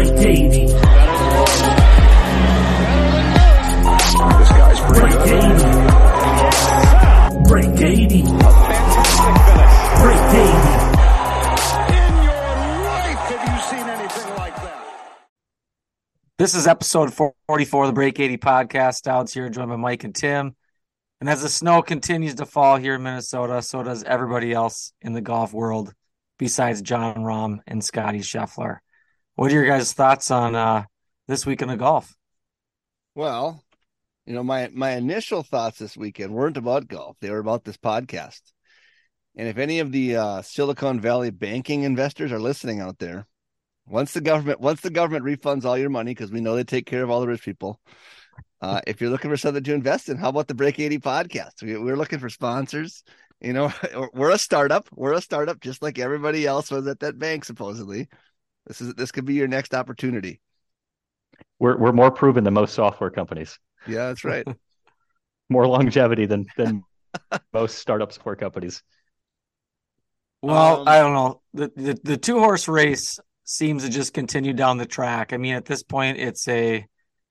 Break 80. This guy's pretty Break good. 80. Break 80. Break 80. In your life, have you seen anything like that? This is episode 44 of the Break 80 podcast. Dowds here, joined by Mike and Tim. And as the snow continues to fall here in Minnesota, so does everybody else in the golf world besides Jon Rahm and Scottie Scheffler. What are your guys' thoughts on uh, this week in the golf? Well, you know, my my initial thoughts this weekend weren't about golf; they were about this podcast. And if any of the uh, Silicon Valley banking investors are listening out there, once the government once the government refunds all your money, because we know they take care of all the rich people, uh, if you're looking for something to invest in, how about the Break Eighty podcast? We, we're looking for sponsors. You know, we're a startup. We're a startup, just like everybody else was at that bank. Supposedly, this is this could be your next opportunity. We're we're more proven than most software companies. Yeah, that's right. More longevity than than most startup software companies. Well, Um, I don't know. The, the the two horse race seems to just continue down the track. I mean, at this point, it's a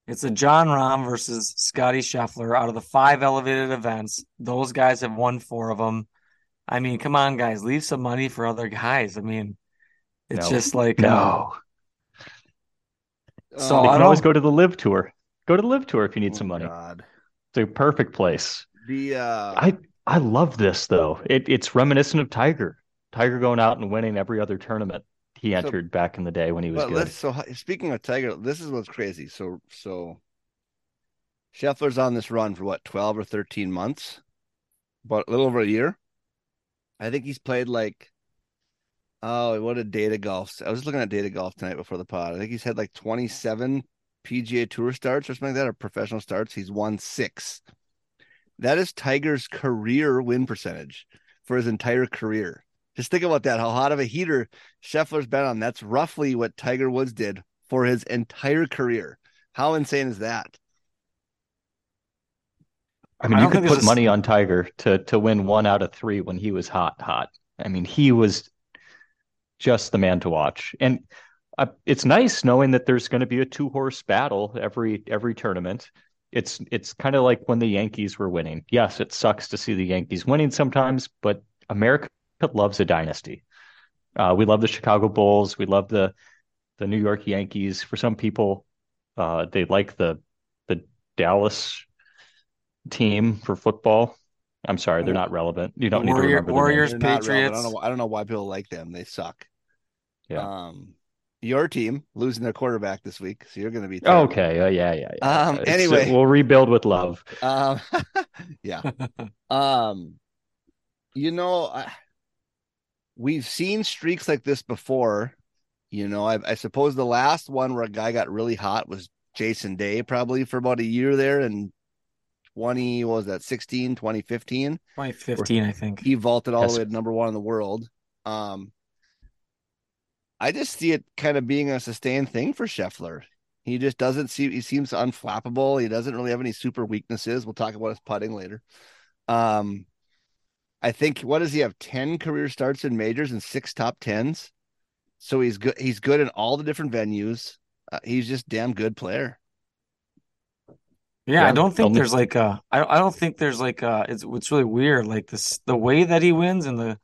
it's a Jon Rahm versus Scottie Scheffler. Out of the five elevated events, those guys have won four of them. I mean, come on, guys, leave some money for other guys. I mean, it's No. just like uh, No, So Um, they I can always go to the LIV tour. Go to the LIV tour if you need oh, some money. God. It's a perfect place. The uh I I love this though. It it's reminiscent of Tiger. Tiger going out and winning every other tournament he entered back in the day when he was but good. let's so speaking of Tiger, this is what's crazy. So so Scheffler's on this run for what, 12 or 13 months? But a little over a year. I think he's played like oh, what a data golf. I was looking at data golf tonight before the pod. I think he's had like 27 PGA tour starts or something like that, or professional starts. He's won six. That is Tiger's career win percentage for his entire career. Just think about that. How hot of a heater Scheffler's been on. That's roughly what Tiger Woods did for his entire career. How insane is that? I mean, I you don't could put money on Tiger to to win one out of three when he was hot, hot. I mean, he was just the man to watch, and uh, it's nice knowing that there's going to be a two horse battle every every tournament. It's it's kind of like when the Yankees were winning. Yes, it sucks to see the Yankees winning sometimes, but America loves a dynasty. Uh, we love the Chicago Bulls. We love the the New York Yankees. For some people, uh, they like the the Dallas team for football. I'm sorry, they're not relevant. You don't need to Warrior- remember the Warriors, names. They're not relevant. I Patriots. don't know. I don't know why people like them. They suck. Yeah. Um, your team losing their quarterback this week, so you're going to be okay. Uh, yeah, yeah, yeah. Um, It's- anyway. we'll rebuild with love. Um, yeah. Um, you know, I, we've seen streaks like this before. You know, I, I suppose the last one where a guy got really hot was Jason Day, probably for about a year there in 20, what was that, 16, 2015. 2015, I think. He vaulted all Yes. the way to number one in the world. Um, I just see it kind of being a sustained thing for Scheffler. He just doesn't see, he seems unflappable. He doesn't really have any super weaknesses. We'll talk about his putting later. Um, I think what does he have? 10 career starts in majors and six top tens. So he's good. He's good in all the different venues. Uh, he's just damn good player. Yeah, I don't think there's like a I I don't think there's like a it's it's really weird like this the way that he wins and the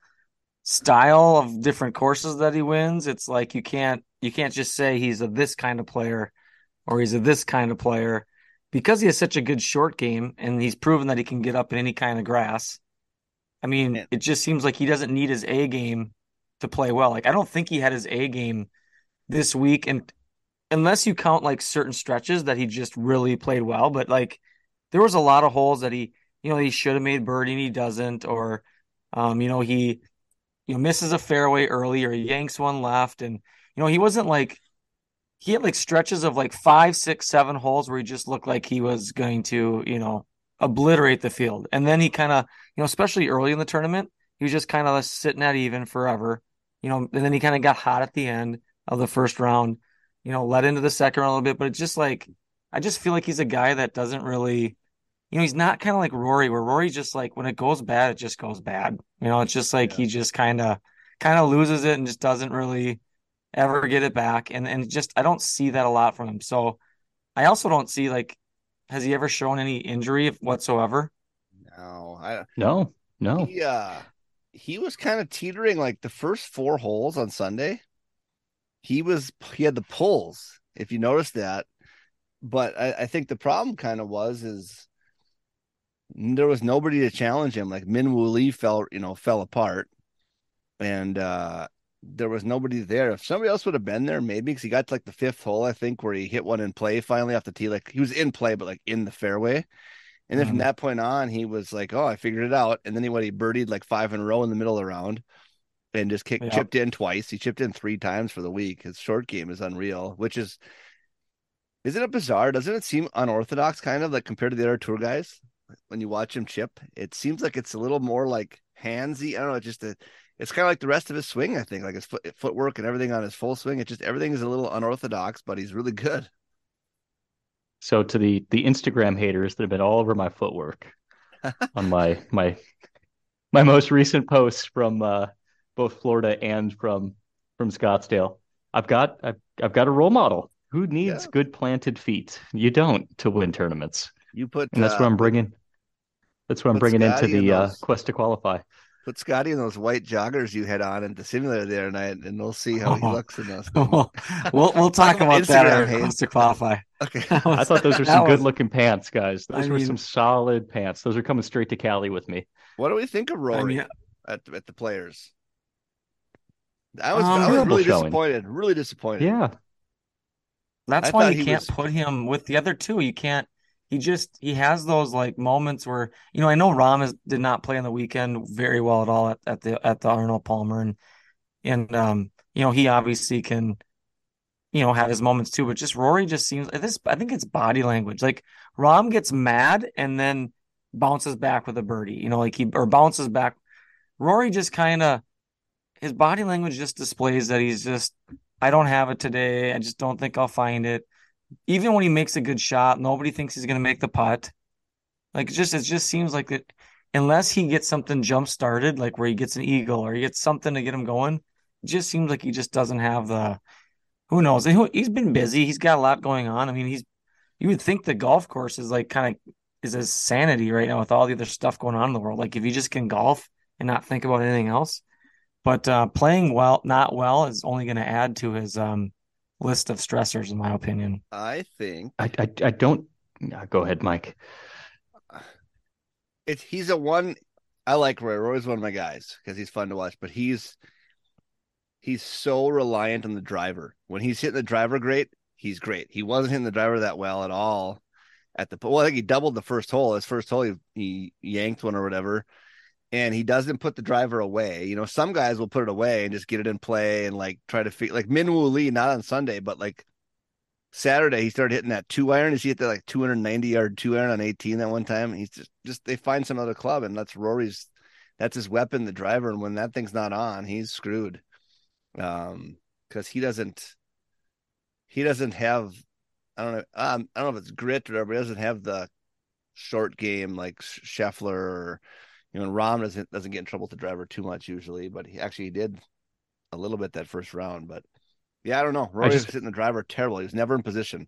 style of different courses that he wins it's like you can't you can't just say he's a this kind of player or he's a this kind of player because he has such a good short game and he's proven that he can get up in any kind of grass. I mean, Yeah. it just seems like he doesn't need his A game to play well. Like I don't think he had his A game this week and unless you count like certain stretches that he just really played well, but like there was a lot of holes that he, you know, he should have made birdie and he doesn't, or um, you know, he you know misses a fairway early or yanks one left, and you know, he wasn't like he had like stretches of like five, six, seven holes where he just looked like he was going to, you know, obliterate the field. And then he kind of, you know, especially early in the tournament, he was just kind of sitting at even forever, you know, and then he kind of got hot at the end of the first round, you know, led into the second round a little bit, but it's just like, I just feel like he's a guy that doesn't really, you know, he's not kind of like Rory, where Rory's just like, when it goes bad, it just goes bad. You know, it's just like he just kind of, kind of loses it and just doesn't really ever get it back. And, and just, I don't see that a lot from him. So I also don't see like, has he ever shown any injury whatsoever? No, I, No, no. he uh he was kind of teetering like the first four holes on Sunday. He was he had the pulls, if you noticed that. But I, I think the problem kind of was is there was nobody to challenge him. Like Min Woo Lee fell, you know, fell apart. And uh there was nobody there. If somebody else would have been there, maybe because he got to like the fifth hole, I think, where he hit one in play finally off the tee. Like he was in play, but like in the fairway. And then from Mhm. that point on, he was like, "Oh, I figured it out." And then he what he birdied like five in a row in the middle of the round, and just kicked chipped in twice. He chipped in three times for the week. His short game is unreal, which is isn't it bizarre? Doesn't it seem unorthodox, kind of like compared to the other tour guys? When you watch him chip, it seems like it's a little more like handsy. I don't know, just a, it's kind of like the rest of his swing. I think like his foot, footwork and everything on his full swing. It just everything is a little unorthodox, but he's really good. So to the the Instagram haters that have been all over my footwork on my my my most recent posts from uh, both Florida and from from Scottsdale, I've got I've, I've got a role model. Who needs Yeah. good planted feet? You don't to win tournaments, You put and that's uh, what I'm bringing. That's what I'm put bringing into Scottie in the uh, quest to qualify. Put Scottie in those white joggers you had on at the simulator the other night, and we'll see how he Oh. looks in those. we'll we'll we'll talk about about that Instagram, on Hayes. Quest to qualify. Okay. I thought those were some was- good looking pants, guys. Those I were mean- some solid pants. Those are coming straight to Cali with me. What do we think of Rory I mean, at at the players? I was Um, I was really showing. disappointed. Really disappointed. Yeah, That's I why you can't was- put him with the other two. You can't. He just he has those like moments where you know I know Rahm did not play on the weekend very well at all at, at the at the Arnold Palmer and and um you know he obviously can you know have his moments too. But just Rory just seems this. I think it's body language. Like Rahm gets mad and then bounces back with a birdie. You know, like he or bounces back. Rory just kind of his body language just displays that he's just I don't have it today. I just don't think I'll find it. Even when he makes a good shot, nobody thinks he's going to make the putt. Like it just it just seems like that unless he gets something jump started, like where he gets an eagle or he gets something to get him going, it just seems like he just doesn't have the who knows. He's been busy. He's got a lot going on. I mean, he's you would think the golf course is like kind of is his sanity right now with all the other stuff going on in the world. Like if you just can golf and not think about anything else. But uh, playing well, not well, is only going to add to his um, list of stressors, in my opinion. I think I I, I don't. Go ahead, Mike. it's he's a one. I like Roy. Roy's one of my guys because he's fun to watch, but he's he's so reliant on the driver. When he's hitting the driver great, he's great. He wasn't hitting the driver that well at all at the well. I think he doubled the first hole. His first hole, he, he yanked one or whatever, and he doesn't put the driver away. You know, some guys will put it away and just get it in play and like try to feel like Min Woo Lee, not on Sunday, but like Saturday, he started hitting that two iron. He hit that like 290 yard two iron on 18 that one time. He's just just they find some other club, and that's Rory's. That's his weapon, the driver. And when that thing's not on, he's screwed um because he doesn't he doesn't have i don't know um, i don't know if it's grit or whatever he doesn't have the short game like Scheffler or you know Rahm doesn't doesn't get in trouble with the driver too much usually but he actually did a little bit that first round but yeah i don't know. Rory's just, hitting the driver terrible. He was never in position.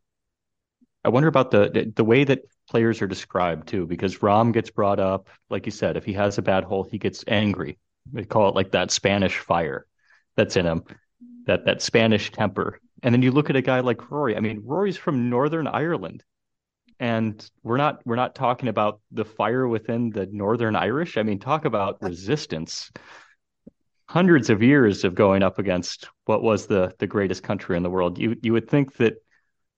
I wonder about the the way that players are described too because Rahm gets brought up like you said if he has a bad hole he gets angry. They call it like that spanish fire that's in him, that that Spanish temper. And then you look at a guy like Rory. I mean, Rory's from Northern Ireland, and we're not we're not talking about the fire within the Northern Irish. I mean, talk about resistance. Hundreds of years of going up against what was the the greatest country in the world. You you would think that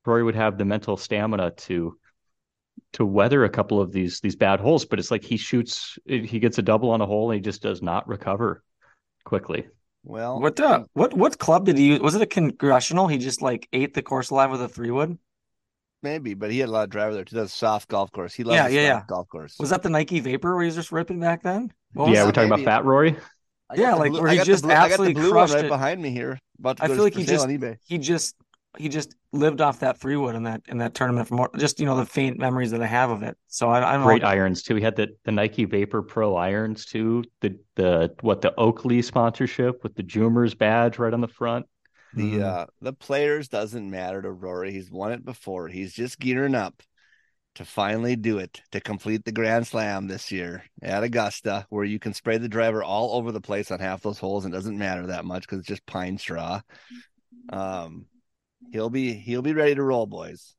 Rory would have the mental stamina to to weather a couple of these these bad holes, but it's like he shoots, he gets a double on a hole, and he just does not recover quickly. Well, what uh, what what club did he use? Was it a congressional? He just like ate the course alive with a three wood. Maybe, but he had a lot of driver there too. That's soft golf course. He loves yeah, yeah, yeah. golf course. Was that the Nike Vapor where he was just ripping back then? yeah, we're talking Maybe. about Fat Rory. Yeah, like blue, where he just absolutely crushed right it behind me here. I feel like he just he just he just lived off that three wood in that in that tournament from just you know the faint memories that I have of it. So I, I'm great irons too. He had the the Nike Vapor Pro irons too. The the what the Oakley sponsorship with the Joomers badge right on the front. The mm-hmm. uh the players doesn't matter to Rory. He's won it before. He's just gearing up to finally do it to complete the Grand Slam this year at Augusta, where you can spray the driver all over the place on half those holes and it doesn't matter that much because it's just pine straw. Um, He'll be he'll be ready to roll, boys.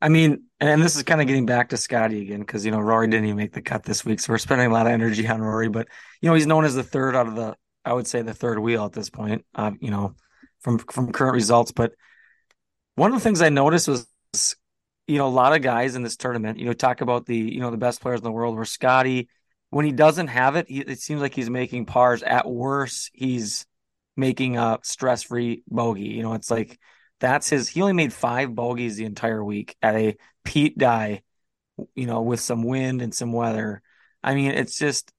I mean, and this is kind of getting back to Scottie again because you know Rory didn't even make the cut this week, so we're spending a lot of energy on Rory. But you know he's known as the third out of the, I would say the third wheel at this point. Uh, you know, from from current results. But one of the things I noticed was, you know, a lot of guys in this tournament, you know, talk about the you know the best players in the world. Where Scottie, when he doesn't have it, he, it seems like he's making pars. At worst, he's making a stress free bogey. You know, it's like that's his. He only made five bogeys the entire week at a Pete Dye. You know, with some wind and some weather. I mean, it's just,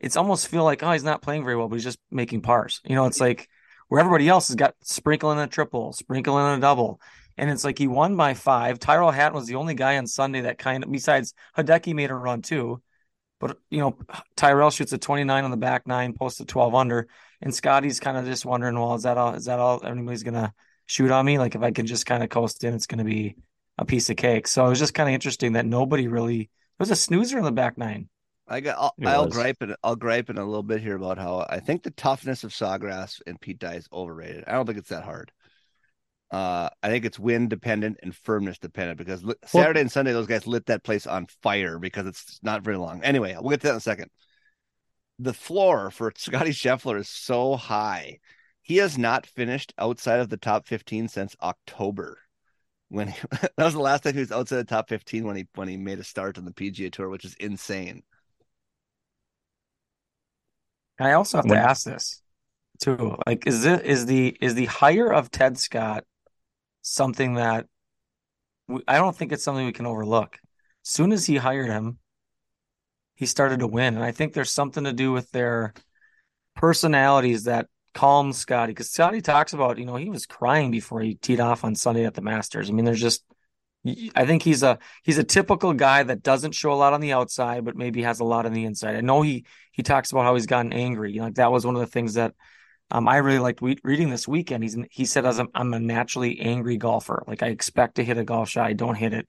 it's almost feel like oh he's not playing very well, but he's just making pars. You know, it's like where everybody else has got sprinkling a triple, sprinkling a double. And it's like he won by five. Tyrrell Hatton was the only guy on Sunday that kind of, besides Hideki made a run too. But, you know, Tyrrell shoots a 29 on the back nine, posts a 12 under. And Scottie's kind of just wondering, well, is that all? Is that all anybody's gonna shoot on me? Like if I can just kind of coast in, it's gonna be a piece of cake. So it was just kind of interesting that nobody really. There was a snoozer in the back nine. I got. I'll, I'll gripe it. I'll gripe in a little bit here about how I think the toughness of Sawgrass and Pete Dye is overrated. I don't think it's that hard. Uh, I think it's wind dependent and firmness dependent because Saturday and Sunday those guys lit that place on fire because it's not very long. Anyway, we'll get to that in a second the floor for Scottie Scheffler is so high. He has not finished outside of the top 15 since October. When he, that was the last time he was outside the top 15 when he when he made a start on the PGA Tour, which is insane. I also have to ask this too. Like, is it is the is the hire of Ted Scott something that we, I don't think it's something we can overlook. Soon as he hired him, he started to win. And I think there's something to do with their personalities that calm Scottie. Because Scottie talks about, you know, he was crying before he teed off on Sunday at the Masters. I mean, there's just I think he's a he's a typical guy that doesn't show a lot on the outside, but maybe has a lot on the inside. I know he he talks about how he's gotten angry. Like that was one of the things that um, I really liked we- reading this weekend. He's he said as I'm, I'm a naturally angry golfer. Like I expect to hit a golf shot, I don't hit it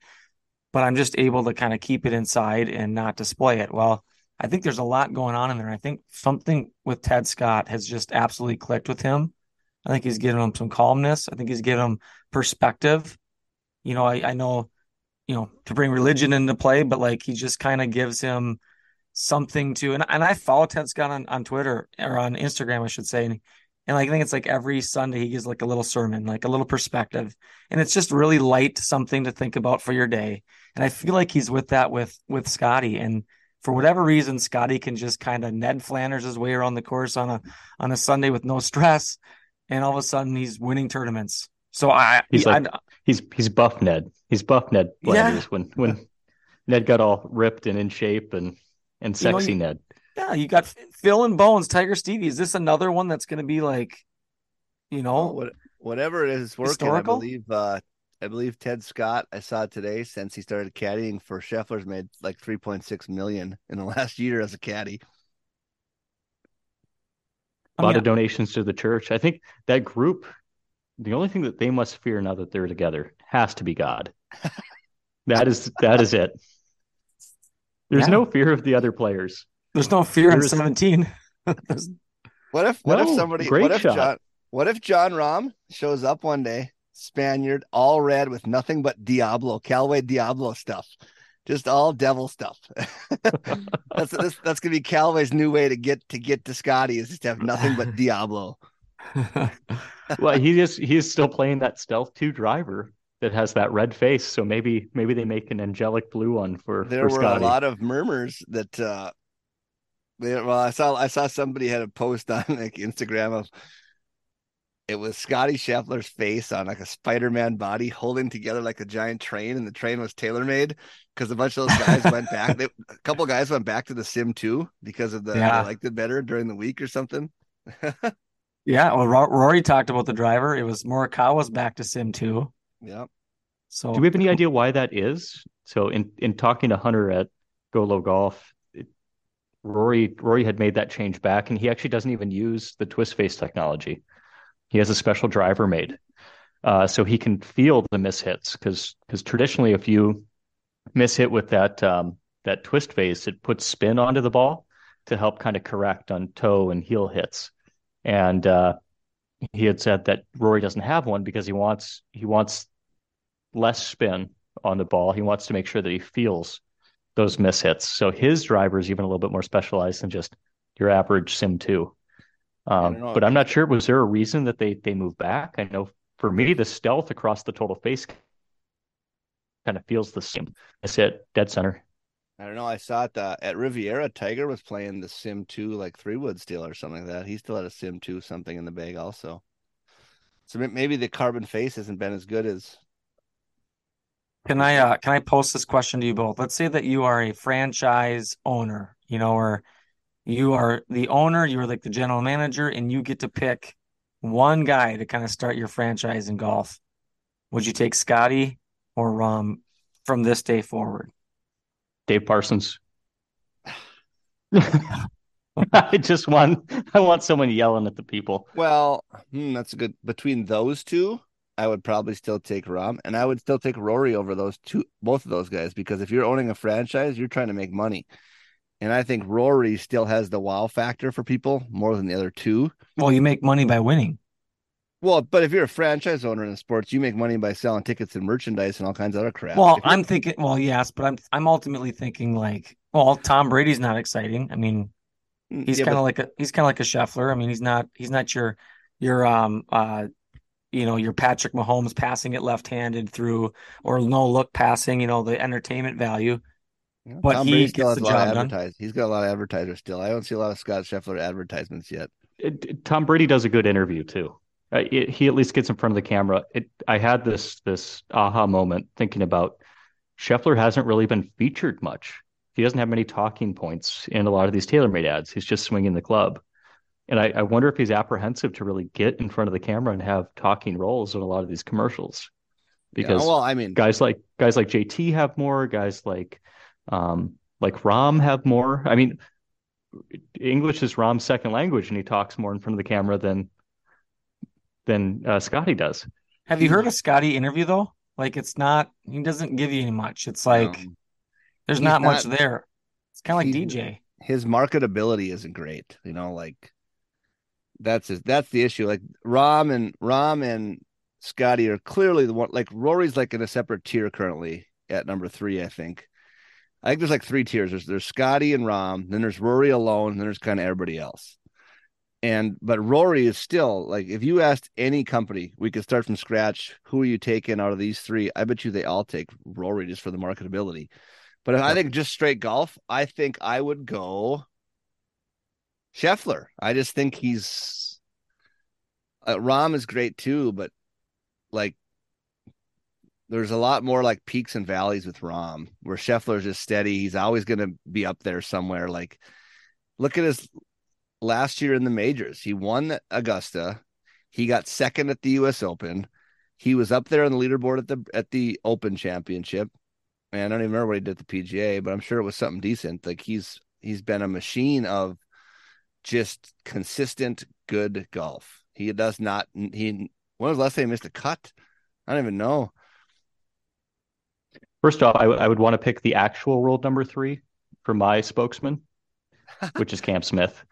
but I'm just able to kind of keep it inside and not display it. Well, I think there's a lot going on in there. I think something with Ted Scott has just absolutely clicked with him. I think he's given him some calmness. I think he's given him perspective. You know, I, I know, you know, to bring religion into play, but like he just kind of gives him something to and, and I follow Ted Scott on, on Twitter or on Instagram, I should say. And, and I think it's like every Sunday he gives like a little sermon, like a little perspective. And it's just really light something to think about for your day. And I feel like he's with that with with Scottie. And for whatever reason, Scottie can just kind of Ned Flanders his way around the course on a on a Sunday with no stress. And all of a sudden he's winning tournaments. So I he's like I, he's he's buff Ned. He's buff Ned Flanders Yeah. when when Ned got all ripped and in shape and and You know, sexy Ned. Yeah, you got Phil and Bones, Tiger Stevie. Is this another one that's going to be like, you know, What, whatever it is it's working. Historical? I believe. Uh, I believe Ted Scott. I saw today since he started caddying for Scheffler's made like 3.6 million in the last year as a caddy. A lot mean, of donations to the church. I think that group, the only thing that they must fear now that they're together has to be God. that is that is it. There's Yeah. no fear of the other players. there's no fear in 17. What if? What if somebody? great What if shot. Jon? What if Jon Rahm shows up one day, Spaniard, all red with nothing but Diablo, Callaway Diablo stuff, just all devil stuff. that's that's, that's gonna be Callaway's new way to get to get to Scottie is just to have nothing but Diablo. Well, he just he's still playing that stealth two driver that has that red face. So maybe maybe they make an angelic blue one for there for were Scottie. a lot of murmurs that uh they, well i saw i saw somebody had a post on like instagram of it was scottie scheffler's face on like a spider-man body holding together like a giant train and the train was TaylorMade because a bunch of those guys went back they, a couple guys went back to the sim 2 because of the Yeah. they liked it better during the week or something yeah, well, Ro- Rory talked about the driver. It was Morikawa's back to Sim 2. yeah So Do we have any idea why that is? So in in talking to Hunter at Go Low Golf, it, Rory Rory had made that change back, and he actually doesn't even use the twist face technology. He has a special driver made, uh, so he can feel the mishits. Because because traditionally, if you miss hit with that um, that twist face, it puts spin onto the ball to help kind of correct on toe and heel hits. And uh, he had said that Rory doesn't have one because he wants he wants less spin on the ball. He wants to make sure that he feels those miss hits. So his driver is even a little bit more specialized than just your average Sim 2. Um, but I'm not sure. Was there a reason that they they moved back? I know for me, the stealth across the total face kind of feels the same. Miss hit, dead center. I don't know i saw it uh, at riviera tiger was playing the sim 2 like three wood still or something like that he still had a sim 2 something in the bag also so maybe the carbon face hasn't been as good as Can I uh can I post this question to you both? Let's say that you are a franchise owner, you know, or you are the owner, you're like the general manager, and you get to pick one guy to kind of start your franchise in golf. Would you take Scottie or Rahm from this day forward? Dave Parsons. I just want I want someone yelling at the people. Well, hmm, that's a good. Between those two, I would probably still take Rahm, and I would still take Rory over those two, both of those guys, because if you're owning a franchise, you're trying to make money, and I think Rory still has the wow factor for people more than the other two. Well, you make money by winning. Well, but if you're a franchise owner in sports, you make money by selling tickets and merchandise and all kinds of other crap. Well, I'm thinking, well, yes, but I'm I'm ultimately thinking like, well, Tom Brady's not exciting. I mean, he's Yeah, kind of but- like a he's kind of like a Scheffler. I mean, he's not he's not your your um uh you know your Patrick Mahomes passing it left-handed through or no look passing. You know the entertainment value. Yeah, but Tom he Brady still gets has the a lot of job done. He's got a lot of advertisers still. I don't see a lot of Scott Scheffler advertisements yet. It- Tom Brady does a good interview too. Uh, it, he at least gets in front of the camera. It, I had this this aha moment thinking about Scheffler hasn't really been featured much. He doesn't have many talking points in a lot of these TaylorMade ads. He's just swinging the club, and I, I wonder if he's apprehensive to really get in front of the camera and have talking roles in a lot of these commercials, because yeah, well, I mean, guys like guys like JT have more. Guys like um, like Rahm have more. I mean, English is Rahm's second language, and he talks more in front of the camera than than uh, Scottie does. Have you heard a Scottie interview though? Like it's not he doesn't give you any much. It's like um, there's he's not much there. It's kind of like he's- DJ. his marketability isn't great. You know, like that's his, that's the issue. Like Rahm and Rahm and Scottie are clearly the one. Like Rory's like in a separate tier currently at number three, I think. I think there's like three tiers. There's there's Scottie and Rahm, then there's Rory alone, then there's kind of everybody else. And but Rory is still like if you asked any company, we could start from scratch. Who are you taking out of these three? I bet you they all take Rory just for the marketability. But if I think just straight golf, I think I would go Scheffler. I just think he's uh, Rahm is great too, but like there's a lot more like peaks and valleys with Rahm, where Scheffler's just steady. He's always going to be up there somewhere. Like, look at his last year in the majors. He won Augusta. He got second at the U.S. Open. He was up there on the leaderboard at the at the Open Championship. And I don't even remember what he did at the PGA, but I'm sure it was something decent. Like he's he's been a machine of just consistent good golf. He does not. He when was the last time he missed a cut? I don't even know. First off, I, w- I would want to pick the actual world number three for my spokesman, which is Cam Smith,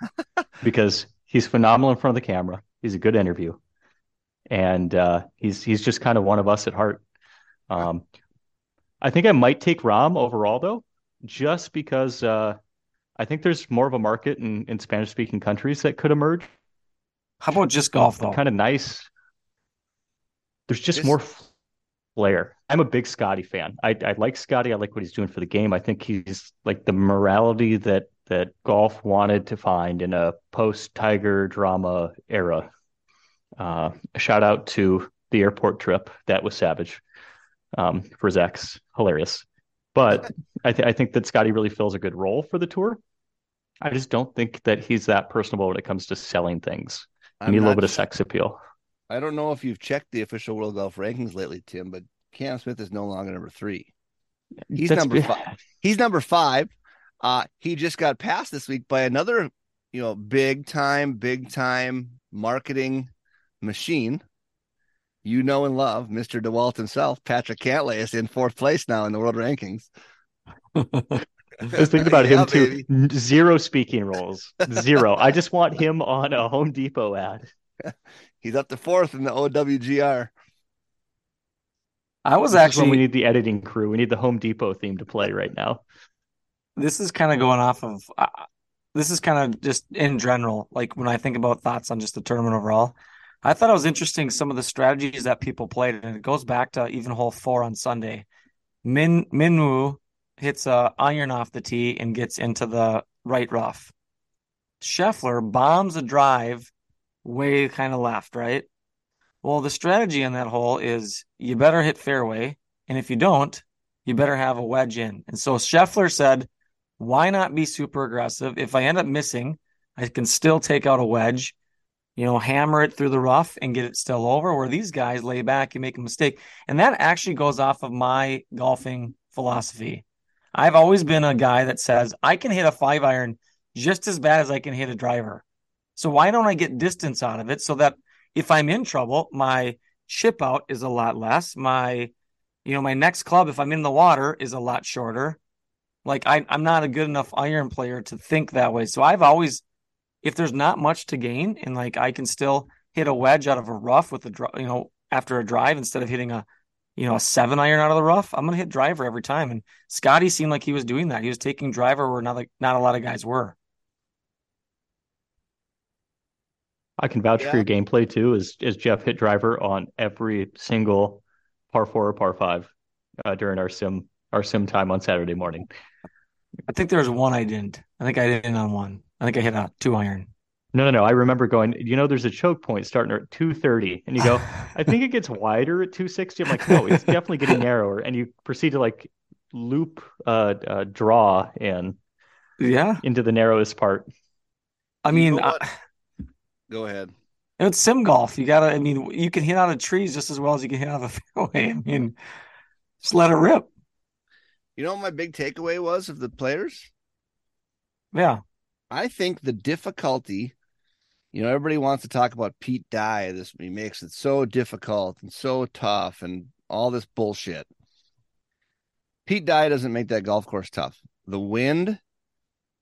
because he's phenomenal in front of the camera. He's a good interview, and uh, he's he's just kind of one of us at heart. Um, I think I might take Rahm overall though, just because uh, I think there's more of a market in, in Spanish speaking countries that could emerge. How about just golf though? Kind of nice. There's just Just- more flair. I'm a big Scottie fan. I, I like Scottie. I like what he's doing for the game. I think he's like the morality that that golf wanted to find in a post Tiger drama era. Uh, shout out to the airport trip. That was savage um, for Zach's. Hilarious. But I, th- I think that Scottie really fills a good role for the tour. I just don't think that he's that personable when it comes to selling things. I'm need a little bit of sex appeal. I don't know if you've checked the official world golf rankings lately, Tim, but Cam Smith is no longer number three. He's That's- number five. He's number five. Uh, he just got passed this week by another, you know, big time, big time marketing machine. You know and love Mr. DeWalt himself, Patrick Cantlay is in fourth place now in the world rankings. I was thinking about Yeah, him too. baby. Zero speaking roles. Zero. I just want him on a Home Depot ad. He's up to fourth in the OWGR. I was This is when actually we need the editing crew. We need the Home Depot theme to play right now. This is kind of going off of uh, this is kind of just in general like when i think about thoughts on just the tournament overall i thought it was interesting some of the strategies that people played and it goes back to even hole four on sunday. Min minwoo hits a iron off the tee and gets into the right rough. Scheffler bombs a drive way kind of left right? Well the strategy on that hole is you better hit fairway and if you don't you better have a wedge in. And so scheffler said why not be super aggressive? If I end up missing, I can still take out a wedge, you know, hammer it through the rough and get it still over. Where these guys lay back and make a mistake. And that actually goes off of my golfing philosophy. I've always been a guy that says I can hit a five iron just as bad as I can hit a driver. So why don't I get distance out of it so that if I'm in trouble, my chip out is a lot less. My, you know, my next club, if I'm in the water, is a lot shorter. Like I, I'm not a good enough iron player to think that way. So I've always, if there's not much to gain, and like I can still hit a wedge out of a rough with a, dr- you know, after a drive instead of hitting a, you know, a seven iron out of the rough, I'm gonna hit driver every time. And Scottie seemed like he was doing that. He was taking driver where not like not a lot of guys were. I can vouch Yeah. for your gameplay too. Is is Jeff hit driver on every single par four or par five uh, during our sim our sim time on Saturday morning. I think there was one I didn't. I think I didn't on one. I think I hit a two iron. No, no, no. I remember going. You know, there's a choke point starting at two thirty, and you go. I think it gets wider at two sixty. I'm like, no, it's definitely getting narrower, and you proceed to like loop uh, uh draw and Yeah. into the narrowest part. I You mean, know? I- Go ahead. it's sim golf. You gotta. I mean, you can hit out of trees just as well as you can hit out of a fairway. I mean, just let it rip. You know what my big takeaway was of the players? Yeah. I think the difficulty, you know, everybody wants to talk about Pete Dye. This he makes it so difficult and so tough and all this bullshit. Pete Dye doesn't make that golf course tough. The wind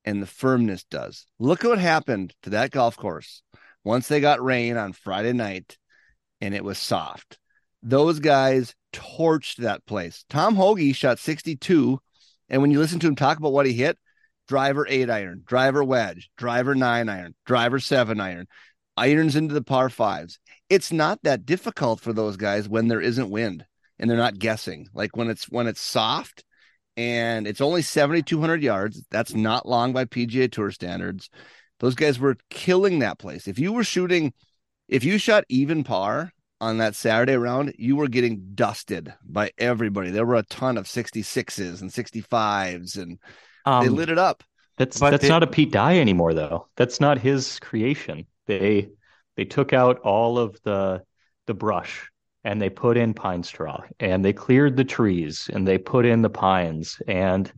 and the firmness does. Look at what happened to that golf course once they got rain on Friday night and it was soft. Those guys torched that place. Tom Hoge shot 62 And when you listen to him talk about what he hit, driver eight iron, driver wedge, driver nine iron, driver seven iron, irons into the par fives. It's not that difficult for those guys when there isn't wind and they're not guessing. Like when it's when it's soft and it's only 7200 yards, that's not long by PGA Tour standards. Those guys were killing that place. If you were shooting if you shot even par on that Saturday round, you were getting dusted by everybody. There were a ton of 66s and 65s and um, they lit it up. That's that's they, not a Pete Dye anymore though. That's not his creation. They they took out all of the the brush and they put in pine straw and they cleared the trees and they put in the pines and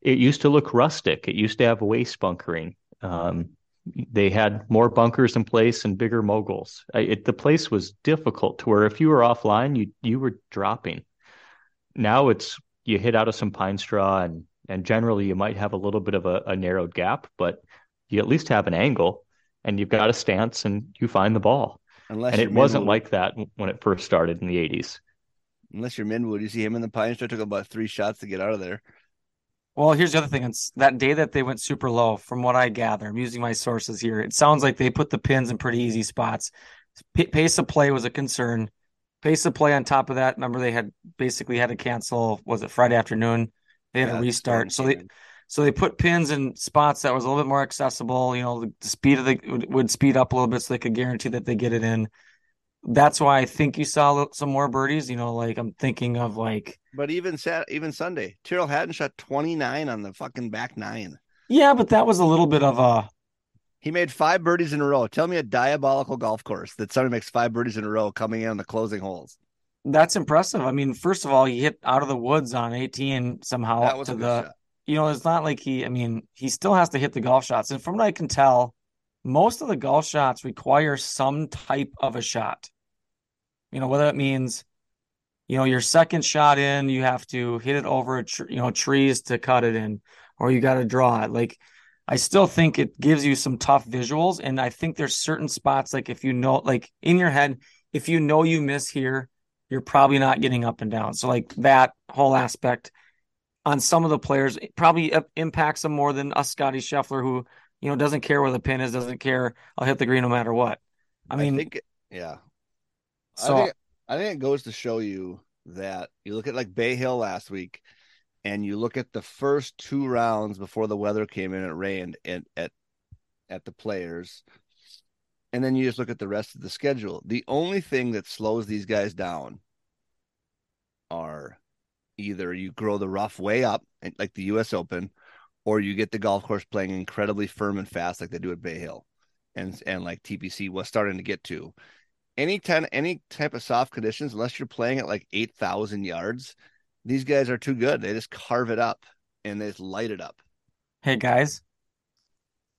it used to look rustic. It used to have waste bunkering. Um, they had more bunkers in place and bigger moguls. It, the place was difficult to where if you were offline, you you were dropping. Now it's you hit out of some pine straw and and generally you might have a little bit of a, a narrowed gap, but you at least have an angle and you've got a stance and you find the ball. Unless and it wasn't like that when it first started in the 80s. Unless you're Min Woo, you see him in the pine straw took about three shots to get out of there. Well, here's the other thing. It's that day that they went super low, from what I gather, I'm using my sources here. It sounds like they put the pins in pretty easy spots. P- pace of play was a concern. Pace of play on top of that, remember they had basically had to cancel. Was it Friday afternoon? They had yeah, to restart. So they so they put pins in spots that was a little bit more accessible. You know, the speed of the would, would speed up a little bit, so they could guarantee that they get it in that's why I think you saw some more birdies. You know, like I'm thinking of like. But even Sat, even Sunday, Tyrrell Hatton shot 29 on the fucking back nine. Yeah, but that was a little bit of a. He made five birdies in a row. Tell me a diabolical golf course that somebody makes five birdies in a row coming in on the closing holes. That's impressive. I mean, first of all, he hit out of the woods on 18 somehow that was to the. Shot. You know, it's not like he. I mean, he still has to hit the golf shots, and from what I can tell, most of the golf shots require some type of a shot. You know, whether it means, you know, your second shot in, you have to hit it over, tr- you know, trees to cut it in, or you got to draw it. Like, I still think it gives you some tough visuals. And I think there's certain spots, like if you know, like in your head, if you know you miss here, you're probably not getting up and down. So, like that whole aspect on some of the players probably uh, impacts them more than us, Scottie Scheffler, who, you know, doesn't care where the pin is, doesn't care. I'll hit the green no matter what. I mean, I think, yeah, so I think, I think it goes to show you that you look at like Bay Hill last week, and you look at the first two rounds before the weather came in, it rained and at at the players, and then you just look at the rest of the schedule. The only thing that slows these guys down are either you grow the rough way up, like the U.S. Open, or you get the golf course playing incredibly firm and fast, like they do at Bay Hill, and and like TPC was starting to get to any ten any type of soft conditions, unless you're playing at like eight thousand yards, these guys are too good. They just carve it up and they just light it up. Hey guys,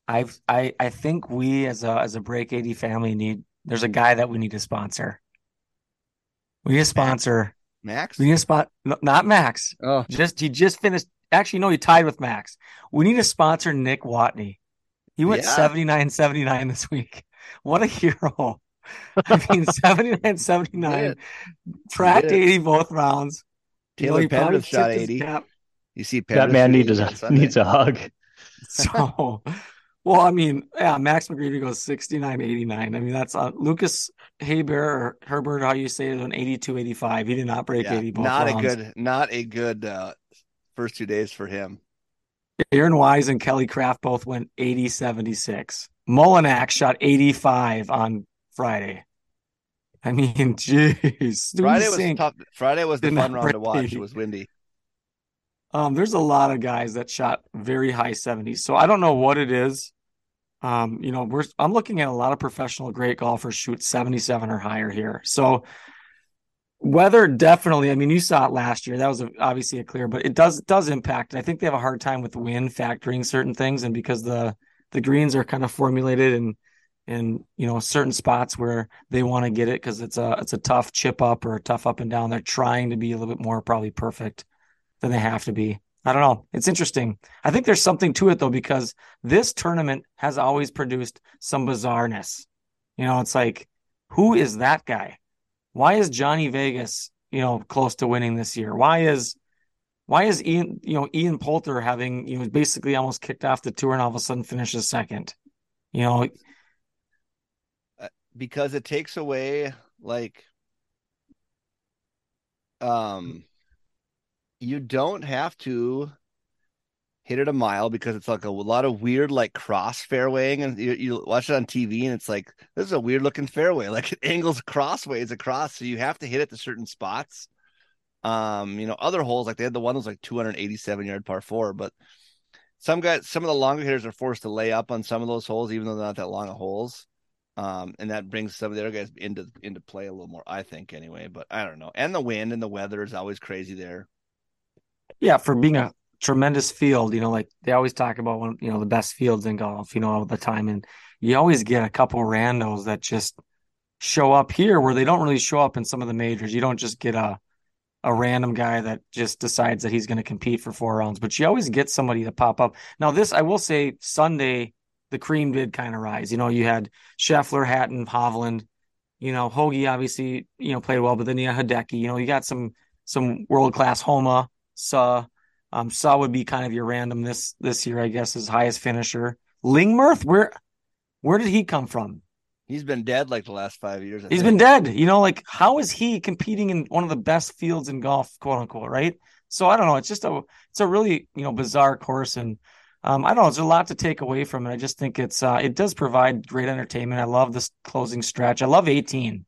I've I I think we as a as a break eighty family need. There's a guy that we need to sponsor. We need a sponsor. Max. We need a spot. No, not Max. Oh, just he just finished. Actually, no, he tied with Max. We need to sponsor Nick Watney. He went yeah. 79 79 this week. What a hero. I mean, 79 79, tracked 80 both rounds. Taylor you know, Pendrith shot 80. You see, Pendrith that man needs a, needs a hug. So, well, I mean, yeah, Max McGreevy goes 69 89. I mean, that's uh, Lucas Haber or Herbert, how you say it, on 82 85. He did not break yeah, 80 Not rounds. a good, not a good uh, first two days for him. Aaron Wise and Kelly Kraft both went 80 76. Mullinax shot 85 on Friday. I mean, jeez. Friday was tough. Friday was the fun round to watch. It was windy. Um, there's a lot of guys that shot very high 70s. So I don't know what it is. Um, you know, we're I'm looking at a lot of professional great golfers shoot 77 or higher here. So weather definitely, I mean, you saw it last year. That was a, obviously a clear, but it does does impact. I think they have a hard time with wind factoring certain things, and because the the greens are kind of formulated and in you know certain spots where they want to get it because it's a it's a tough chip up or a tough up and down. They're trying to be a little bit more probably perfect than they have to be. I don't know. It's interesting. I think there's something to it though because this tournament has always produced some bizarreness. You know, it's like who is that guy? Why is Johnny Vegas, you know, close to winning this year? Why is Why is Ian, you know, Ian Poulter having, you know, basically almost kicked off the tour and all of a sudden finishes second? You know, because it takes away like um you don't have to hit it a mile because it's like a, lot of weird like cross fairwaying and you, you watch it on TV and it's like this is a weird looking fairway. Like it angles crossways across so you have to hit it to certain spots. Um you know other holes like they had the one that was like 287 yard par 4 but some guys some of the longer hitters are forced to lay up on some of those holes even though they're not that long of holes um, and that brings some of the other guys into into play a little more, I think, anyway. But I don't know. And the wind and the weather is always crazy there. Yeah, for being a tremendous field, you know, like they always talk about one, you know, the best fields in golf, you know, all the time, and you always get a couple randos that just show up here where they don't really show up in some of the majors. You don't just get a a random guy that just decides that he's going to compete for four rounds, but you always get somebody to pop up. Now, this I will say, Sunday the cream did kind of rise. You know, you had Scheffler, Hatton, Hovland. You know, Hoge obviously you know played well, but then you had Hideki. You know, you got some some world class Homa. Suh. um, Suh would be kind of your random this this year, I guess, his highest finisher. Lingmerth, where where did he come from? He's been dead like the last five years. I He's think. been dead. You know, like how is he competing in one of the best fields in golf, quote unquote, right? So I don't know. It's just a it's a really you know bizarre course and um, I don't know. There's a lot to take away from it. I just think it's uh, it does provide great entertainment. I love this closing stretch. I love 18.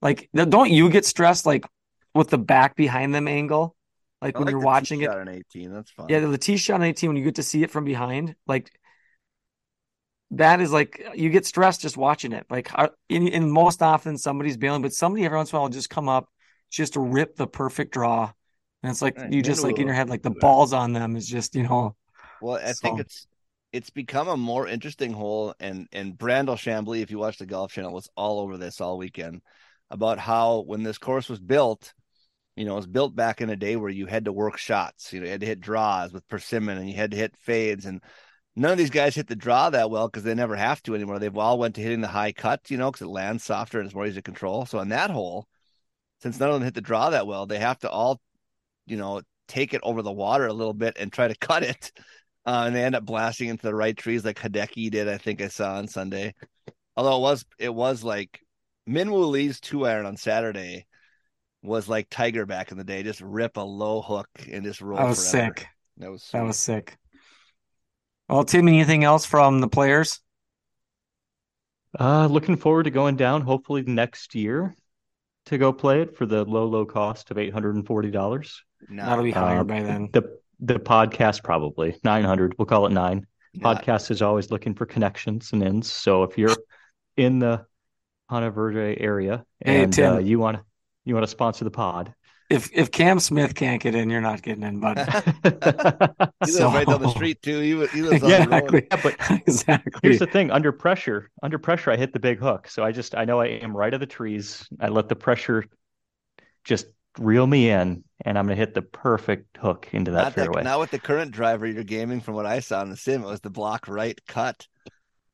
Like, don't you get stressed like with the back behind them angle? Like I when like you're watching it on 18, that's fun. Yeah, the tee shot on 18 when you get to see it from behind, like that is like you get stressed just watching it. Like, in, in most often somebody's bailing, but somebody every once in a while will just come up just to rip the perfect draw, and it's like you just like in your head like the balls on them is just you know well, I so. think it's it's become a more interesting hole, and and Brandel Chamblee, if you watch the Golf Channel, was all over this all weekend about how when this course was built, you know, it was built back in a day where you had to work shots, you know, you had to hit draws with persimmon, and you had to hit fades, and none of these guys hit the draw that well because they never have to anymore. They've all went to hitting the high cut, you know, because it lands softer and it's more easy to control. So on that hole, since none of them hit the draw that well, they have to all, you know, take it over the water a little bit and try to cut it uh, and they end up blasting into the right trees like Hideki did. I think I saw on Sunday. Although it was it was like Min Woo Lee's two iron on Saturday was like Tiger back in the day. Just rip a low hook and just roll. That was forever. sick. That was sweet. that was sick. Well, Tim, anything else from the players? Uh, looking forward to going down hopefully next year to go play it for the low, low cost of eight hundred and forty dollars. That'll be higher uh, by then. The the podcast probably 900 we'll call it nine yeah. podcast is always looking for connections and ends so if you're in the Ponte Vedra area and hey, uh, you want to you want to sponsor the pod if if Cam Smith can't get in, you're not getting in, bud. he so... lives right down the street too. He, he lives yeah, exactly. Yeah, but exactly. Here's the thing: under pressure, under pressure, I hit the big hook. So I just I know I am right of the trees. I let the pressure just reel me in, and I'm going to hit the perfect hook into that not fairway. That, not with the current driver you're gaming, from what I saw in the sim, it was the block right cut.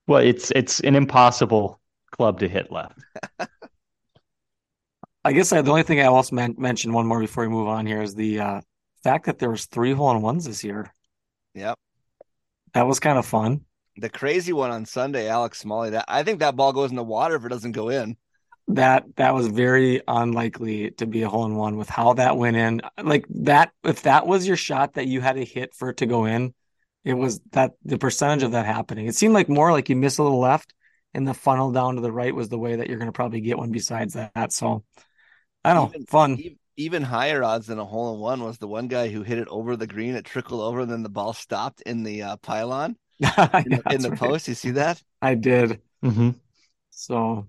Well, it's it's an impossible club to hit left. I guess I, the only thing I also men- mentioned one more before we move on here is the uh, fact that there was three hole in ones this year. Yep, that was kind of fun. The crazy one on Sunday, Alex Smalley. That I think that ball goes in the water if it doesn't go in that that was very unlikely to be a hole in one with how that went in. Like that, if that was your shot that you had to hit for it to go in, it was that the percentage of that happening. It seemed like more like you miss a little left and the funnel down to the right was the way that you're going to probably get one besides that. So I don't even, know, fun. Even higher odds than a hole in one was the one guy who hit it over the green. It trickled over, and then the ball stopped in the uh, pylon in the, in the right. post. You see that? I did. Mm-hmm. So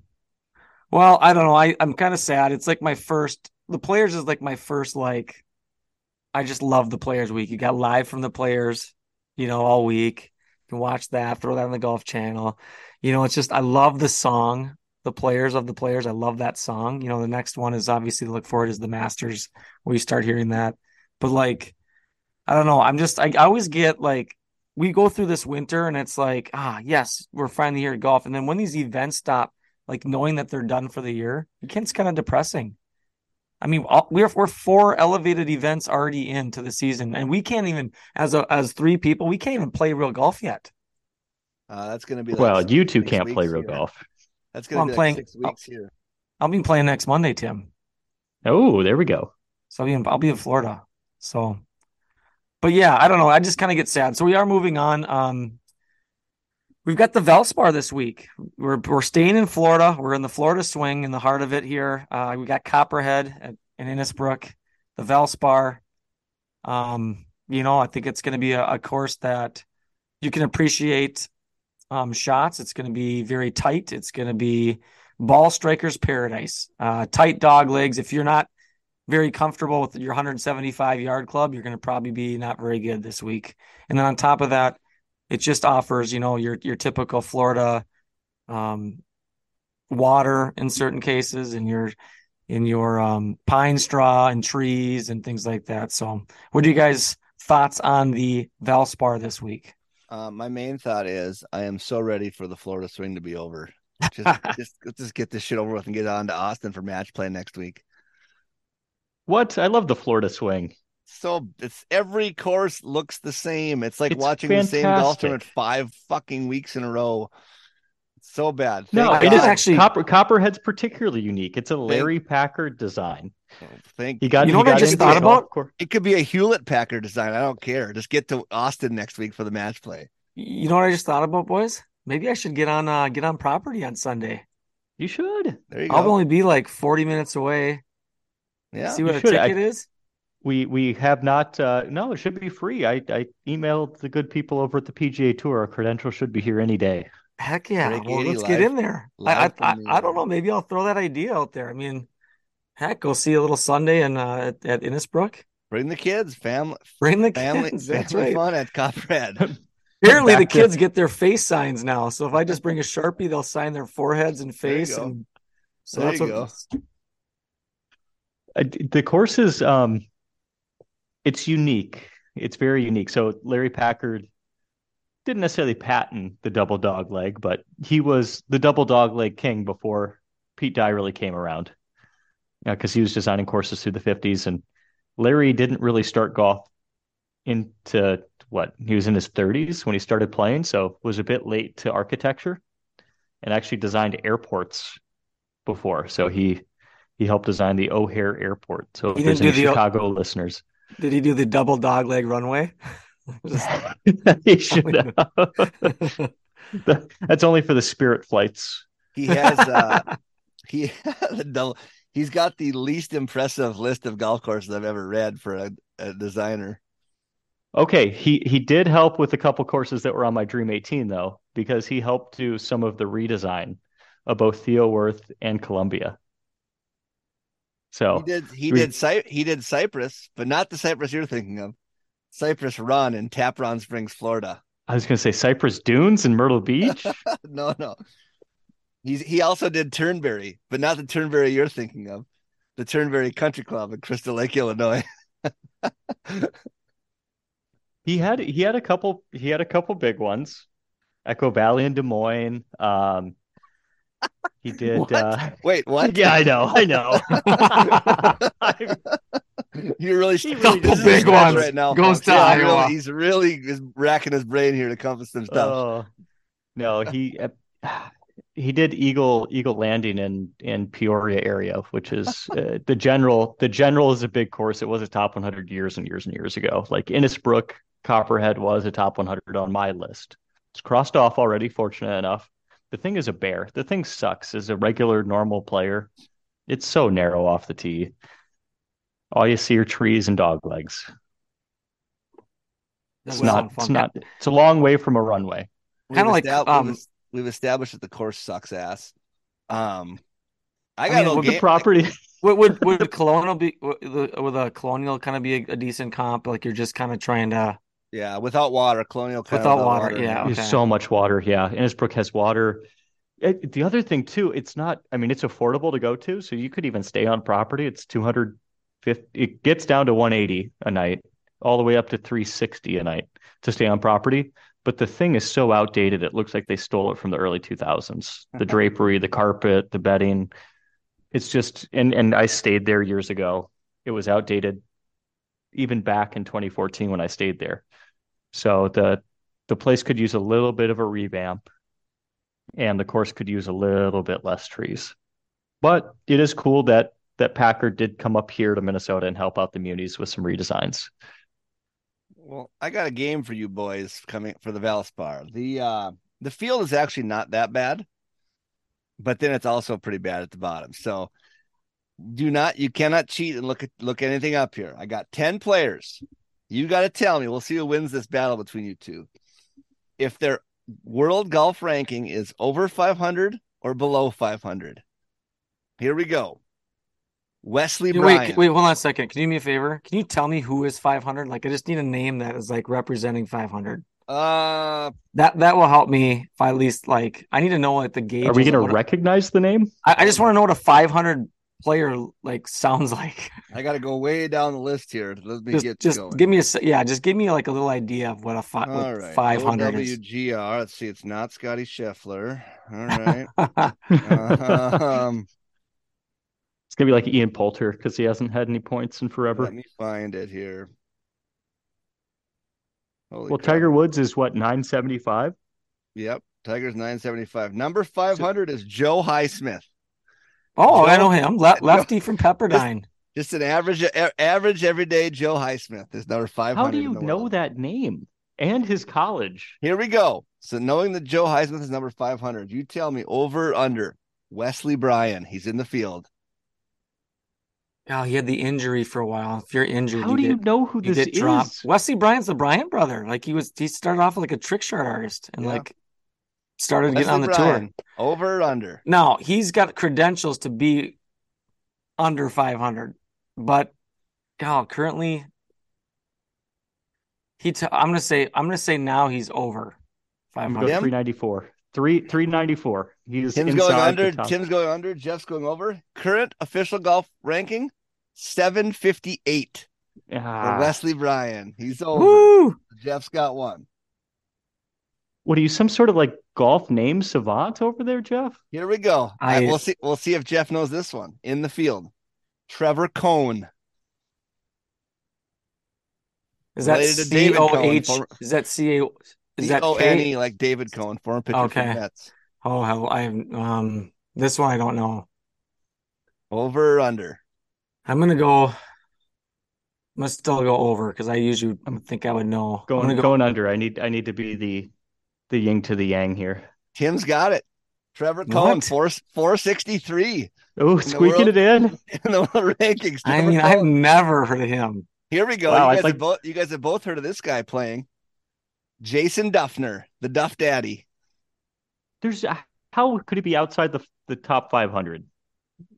well, I don't know. I, I'm kind of sad. It's like my first the players is like my first like I just love the players week. You got live from the players, you know, all week. You can watch that, throw that on the golf channel. You know, it's just I love the song, the players of the players. I love that song. You know, the next one is obviously to look forward is the Masters where you start hearing that. But like I don't know. I'm just I, I always get like we go through this winter and it's like, ah, yes, we're finally here at golf. And then when these events stop like knowing that they're done for the year, it gets kind of depressing. I mean, we're we're four elevated events already into the season, and we can't even as a as three people, we can't even play real golf yet. Uh, that's going to be like well, you two can't play real here. Golf. That's going I'm to be playing- like six weeks here. I'll be playing next Monday, Tim. Oh, there we go. So I'll be in, I'll be in Florida. So, but yeah, I don't know. I just kind of get sad. So we are moving on. Um, we've got the Valspar this week. We're we're staying in Florida. We're in the Florida swing in the heart of it here. Uh, we got Copperhead at, in Innisbrook, the Valspar. Um, you know, I think it's going to be a, a course that you can appreciate um, shots. It's going to be very tight. It's going to be ball strikers paradise. Uh, tight dog legs. If you're not very comfortable with your 175 yard club, you're going to probably be not very good this week. And then on top of that, it just offers, you know, your your typical Florida um, water in certain cases, and your in your um, pine straw and trees and things like that. So, what are you guys' thoughts on the Valspar this week? Uh, my main thought is I am so ready for the Florida swing to be over. Just, just just get this shit over with and get on to Austin for match play next week. What? I love the Florida swing. So it's every course looks the same. It's like It's watching the same golf tournament five fucking weeks in a row. It's so bad. No, Thank it is actually- Copper Copperhead's particularly unique. It's a Larry Packard design. Thank He got You know what I just thought about? It could be a Hewlett Packard design. I don't care. Just get to Austin next week for the match play. You know what I just thought about, boys? Maybe I should get on uh, get on property on Sunday. You should. There you go. I'll only be like 40 minutes away. yeah. See what a should. I- ticket is? We we have not. Uh, no, it should be free. I I emailed the good people over at the PGA Tour. Our credential should be here any day. Heck yeah. Break Well, let's get in there. I, I, I, I don't know. Maybe I'll throw that idea out there. I mean, heck, go see a little Sunday in, uh, at, at Innisbrook. Bring the kids, family, Bring the family, kids. That's right. fun at Copperhead. Apparently, the Back to- kids get their face signs now. So if I just bring a Sharpie, they'll sign their foreheads and There you face. go. And so There that's you what Uh, the course is um, it's unique. It's very unique. So Larry Packard didn't necessarily patent the double dog leg, but he was the double dog leg king before Pete Dye really came around. Uh, because he was designing courses through the 50s. And Larry didn't really start golf into what? He was in his 30s when he started playing, so was a bit late to architecture and actually designed airports before. So he he helped design the O'Hare Airport. So if there's any Chicago listeners, Did he do the double dog leg runway? Just- he should have. That's only for the Spirit flights. He has uh he the double, he's got the least impressive list of golf courses I've ever read for a, a designer. Okay, he he did help with a couple courses that were on my Dream 18 though, because he helped do some of the redesign of both Theo Wirth and Columbia. So He did he did Cy- he did Cypress, but not the Cypress you're thinking of. Cypress Run in Tarpon Springs, Florida. I was going to say Cypress Dunes in Myrtle Beach. no, no. He's he also did Turnberry, but not the Turnberry you're thinking of. The Turnberry Country Club in Crystal Lake, Illinois. He had he had a couple he had a couple big ones. Echo Valley in Des Moines. Um, he did. What? Uh, Wait, what? yeah, I know, I know. You're really He really does big ones. right now. Goes folks. to Yeah, Iowa. Really, he's really is racking his brain here to come up with some stuff. Oh no, he uh, he did Eagle Eagle Landing in in Peoria area, which is uh, the general. The general is a big course. It was a top 100 years and years and years ago. Like Innisbrook, Copperhead was a top 100 on my list. It's crossed off already. Fortunate enough. The thing is a bear. The thing sucks as a regular normal player. It's so narrow off the tee. All you see are trees and dog legs. It's Doesn't It's not. It's a long way from a runway. Kinda like, estab- um, we've, we've established that the course sucks ass. Um, I I got mean, no Well, the game. property. Would would would Colonial be would would a Colonial kind of be a, a decent comp? Like you're just kind of trying to yeah, without water, Colonial kind Without water, yeah. There's Okay. so much water. Yeah. Innisbrook has water. It, the other thing too, it's not, I mean, it's affordable to go to. So you could even stay on property. It's 250, it gets down to 180 a night, all the way up to 360 a night to stay on property. But the thing is so outdated, it looks like they stole it from the early 2000s. The uh-huh. drapery, the carpet, the bedding. It's just and and I stayed there years ago. It was outdated even back in 2014 when I stayed there. So the the place could use a little bit of a revamp and the course could use a little bit less trees. But it is cool that that Packard did come up here to Minnesota and help out the munis with some redesigns. Well, I got a game for you boys coming for the Valspar. The uh the field is actually not that bad, but then it's also pretty bad at the bottom. So do not you cannot cheat and look at look anything up here. I got 10 players. You got to tell me. We'll see who wins this battle between you two. If their world golf ranking is over 500 or below 500. Here we go. Wesley Wait, Bryan. wait, hold on a second. Can you do me a favor? Can you tell me who is 500? Like, I just need a name that is like representing 500. Uh, That that will help me if I at least like. I need to know like the gauge. Are we going to recognize the name? I, I just want to know what a 500 player like sounds like. I got to go way down the list here. Let me Just get just going. give me a s- yeah. Just give me like a little idea of what a fi- All what right. 500 is. OWGR. Let's see. It's not Scottie Scheffler. All right. um, It's going to be like Ian Poulter because he hasn't had any points in forever. let me find it here. Holy Well, crap. Tiger Woods is what 975. Yep. Tiger's 975. Number 500 is Joe Highsmith. Oh, I know him. Le- lefty from Pepperdine. Just an average, a- average everyday Joe Highsmith is number 500. How do you know world. that name and his college? Here we go. So knowing that Joe Highsmith is number 500, you tell me over under Wesley Bryan. He's in the field. Oh, he had the injury for a while. If you're injured, How do you know who you this get dropped. is? Wesley Bryan's the Bryan brother. Like he was, he started off like a trick shot artist and Yeah. like started getting Wesley on the Bryan, tour. Over or under? Now he's got credentials to be under 500, but God, currently he. T- I'm gonna say I'm gonna say now he's over 500. go 394. Three 394. He's Tim's going under. the. Tim's going under. Jeff's going over. Current official golf ranking 758 for Ah, Wesley Bryan. He's over. Woo! Jeff's got one. what are you, some sort of like golf name savant over there, Jeff? Here we go. I- I, we'll see. We'll see if Jeff knows this one in the field. Trevor Cone. Is that Related to C David O Cohen, Is that C A? Is that O N K? E like David Cone, former pitcher for Okay. the Mets. Oh hell, I um this one I don't know. Over or under? I'm gonna go. I'm gonna still go over because I usually think I would know. I'm Going go. going under. I need I need to be the the yin to the yang here. Tim's got it. Trevor Cone, What? four four sixty three Oh, the squeaking world. it in. in the world rankings. I Trevor mean, I've never heard of him. Here we go. Wow, you guys like- have both you guys have both heard of this guy playing. Jason Dufner, the Duff Daddy. There's uh, how could he be outside the the top 500?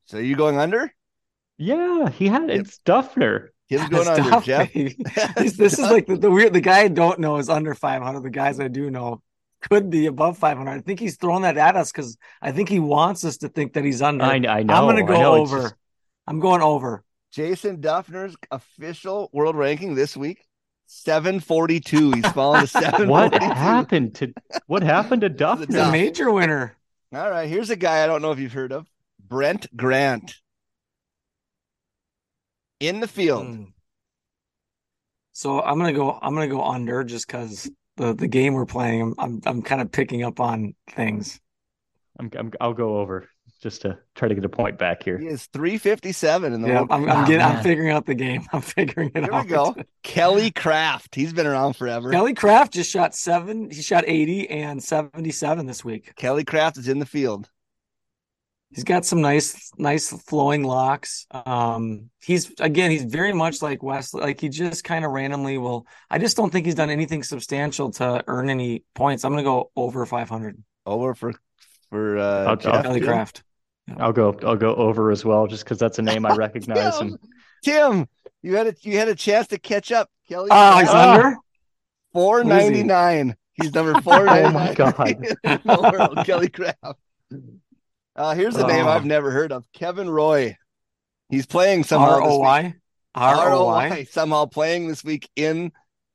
So you going under? Yeah, he had Yep. it's Dufner. Tim's going That's under, tough, Jeff. this, this is like the, the weird. The guy I don't know is under 500. The guys I do know could be above 500. I think he's throwing that at us because I think he wants us to think that he's under. I, I know. I'm gonna go know, over. just- I'm going over. Jason Dufner's official world ranking this week, 742. He's fallen to 742. what happened to what happened to He's Dufner? a major winner. All right, here's a guy I don't know if you've heard of. Brent Grant. In the field. Mm. So I'm gonna go. I'm gonna go under just because the the game we're playing. I'm I'm, I'm kind of picking up on things. I'm, I'm I'll go over just to try to get a point back here. He is 357 in the Yeah, world. I'm, I'm Oh, getting. I'm figuring out the game. I'm figuring it out. Here we go. Kelly Kraft. He's been around forever. Kelly Kraft just shot seven. He shot 80 and 77 this week. Kelly Kraft is in the field. He's got some nice, nice flowing locks. Um, he's again, he's very much like Wesley. Like he just kind of randomly will. I just don't think he's done anything substantial to earn any points. I'm gonna go over 500. Over for for uh I'll- Jeff. I'll- Kelly Tim. Kraft. I'll go I'll go over as well just because that's a name I recognize Tim, and Tim, you had a you had a chance to catch up. Kelly Oh, he's Kraft, under. 499. He's number 499. Oh my God. in the world, Kelly Kraft. Uh, here's a name Oh. I've never heard of. Kevin Roy. He's playing somehow R this week. Y. R O Y. ROI somehow playing this week in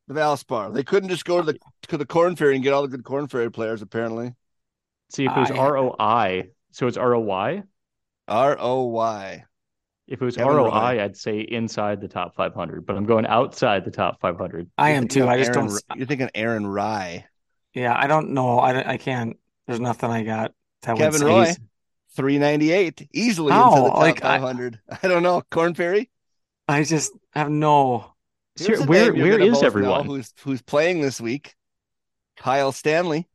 the Valspar. They couldn't just go to the to the Corn Ferry and get all the good Corn Ferry players. Apparently, see if it was R O I, So it's R O Y. R O Y. If it was Kevin ROI, Roy. I'd say inside the top 500, but I'm going outside the top 500. I am too. I just Aaron- don't. You're thinking Aaron Rai. Yeah, I don't know. I, I can't. There's nothing I got that Kevin Roy. he's- 398 easily into the top Like, 500. I, don't know. Corn Ferry. I just have no. Here's where where is everyone? Who's who's playing this week? Kyle Stanley.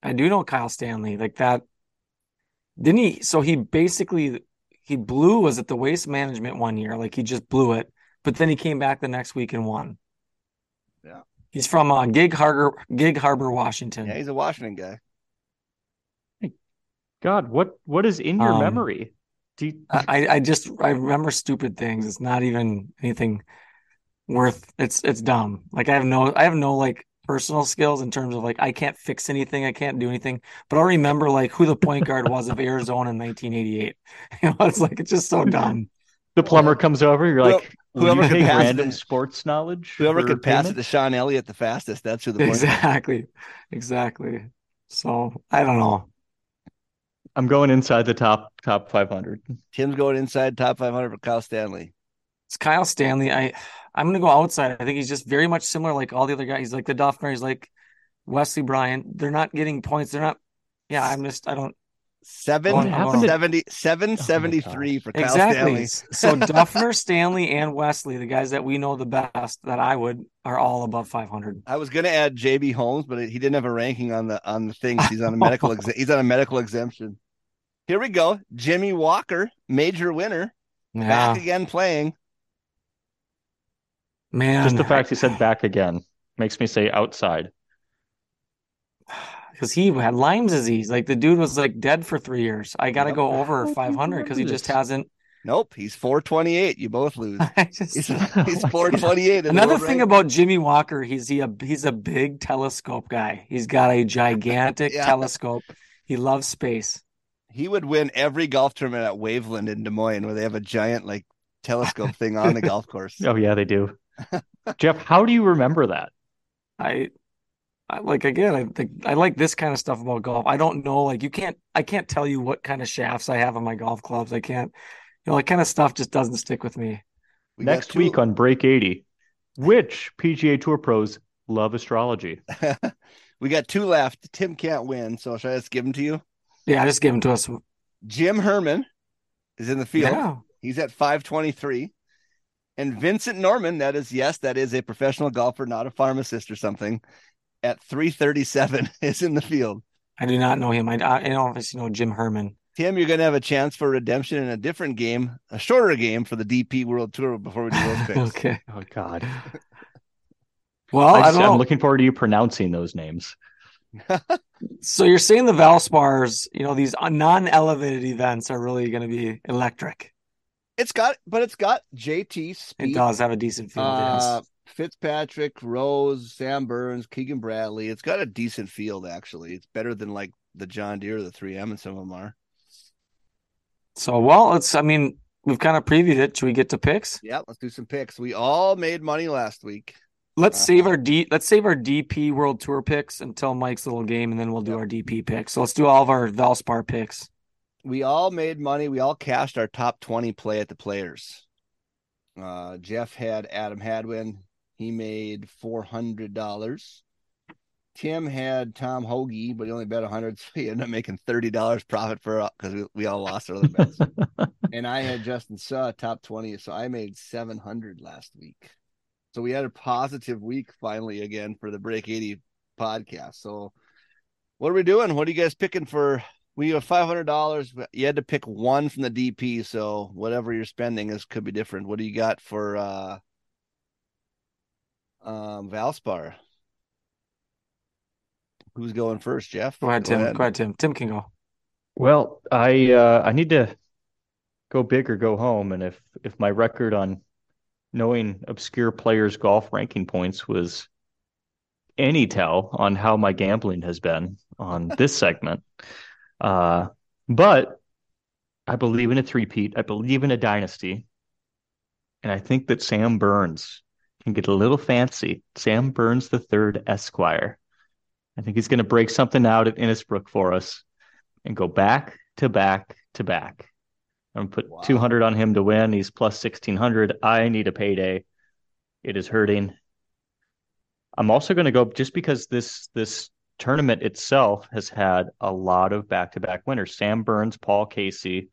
I do know Kyle Stanley like that. Didn't he? So he basically he blew was at the waste management one year. Like he just blew it, but then he came back the next week and won. Yeah. He's from uh, Gig Harbor, Gig Harbor, Washington. Yeah, he's a Washington guy. God, what what is in your Um, memory? Do you, I, I just I remember stupid things. It's not even anything worth it's it's dumb. Like I have no I have no like personal skills in terms of like I can't fix anything, I can't do anything, but I'll remember like who the point guard was of Arizona in 1988. You know, it's like it's just so dumb. the plumber comes over, you're Whoever- like, will whoever you could pass random it- sports knowledge? Whoever for could pass payment? it to Sean Elliott the fastest, that's who the point. guard- Exactly. Exactly. So I don't know. I'm going inside the top top 500. Tim's going inside top 500 for Kyle Stanley. It's Kyle Stanley. I I'm gonna go outside. I think he's just very much similar like all the other guys. He's like the Dufner, he's like Wesley Bryant. They're not getting points. They're not yeah, I'm just I don't Seven What happened to- 70 773 for Kyle exactly. Stanley. So Dufner, Stanley, and Wesley, the guys that we know the best that I would are all above 500. I was gonna add JB Holmes, but he didn't have a ranking on the on the things. He's on a medical ex- he's on a medical exemption. Here we go. Jimmy Walker, major winner, Yeah, back again playing. man. Just the fact he said back again makes me say outside. because he had Lyme's disease. Like the dude was like dead for three years. I got to Yep. go over 500 because he just hasn't. Nope, he's 428. You both lose. Just He's, he's 428. Another thing ranking. about Jimmy Walker, he's he a he's a big telescope guy. He's got a gigantic Yeah. telescope. He loves space. He would win every golf tournament at Waveland in Des Moines where they have a giant like telescope thing on the golf course. Oh yeah, they do. Jeff, how do you remember that? I, I like again. I think I like this kind of stuff about golf. I don't know, like you can't. I can't tell you what kind of shafts I have on my golf clubs. I can't. You know, that kind of stuff just doesn't stick with me. We Next week on Break 80, which PGA Tour pros love astrology? we got two left. Tim can't win, so should I just give them to you? Yeah, I just give them to us. Jim Herman is in the field. Yeah, He's at 523. And Vincent Norrman, that is, yes, that is a professional golfer, not a pharmacist or something, at 337 is in the field. I do not know him. I I I don't obviously know Jim Herman. Tim, you're going to have a chance for redemption in a different game, a shorter game for the DP World Tour before we do those picks. Okay. Oh God, Well, I I, don't. I'm looking forward to you pronouncing those names. So you're saying the Valspars, you know, these non-elevated events are really going to be electric. It's got, but it's got JT It does have a decent field. uh, yes. Fitzpatrick, Rose, Sam Burns, Keegan Bradley. It's got a decent field, actually. It's better than like the John Deere, the 3M, and some of them are. So, well, it's. I mean, we've kind of previewed it. Should we get to picks? Yeah, let's do some picks. We all made money last week. Let's save our D. Let's save our DP World Tour picks until Mike's little game, and then we'll do Yep. our DP picks. So let's do all of our Valspar picks. We all made money. We all cashed our top 20 play at the players. Uh, Jeff had Adam Hadwin. He made $400. Tim had Tom Hoge, but he only bet 100, so he ended up making $30 profit for because we, we all lost our other bets. and I had Justin Suh top 20, so I made 700 last week. So we had a positive week finally again for the Break 80 podcast. So what are we doing? What are you guys picking for? We have five hundred dollars. You had to pick one from the DP, so whatever you're spending is could be different. What do you got for uh um Valspar? Who's going first, Jeff? Go ahead, Tim. Go ahead, Tim. Tim can go. Well, I uh, I need to go big or go home, and if if my record on knowing obscure players' golf ranking points was any tell on how my gambling has been on this segment, uh, but I believe in a three-peat. I believe in a dynasty, and I think that Sam Burns can get a little fancy. Sam Burns the third Esquire. I think he's going to break something out at Innisbrook for us and go back to back to back. I'm put Wow. 200 on him to win. He's plus 1600. I need a payday. It is hurting. I'm also going to go just because this this tournament itself has had a lot of back-to-back winners. Sam Burns, Paul Casey.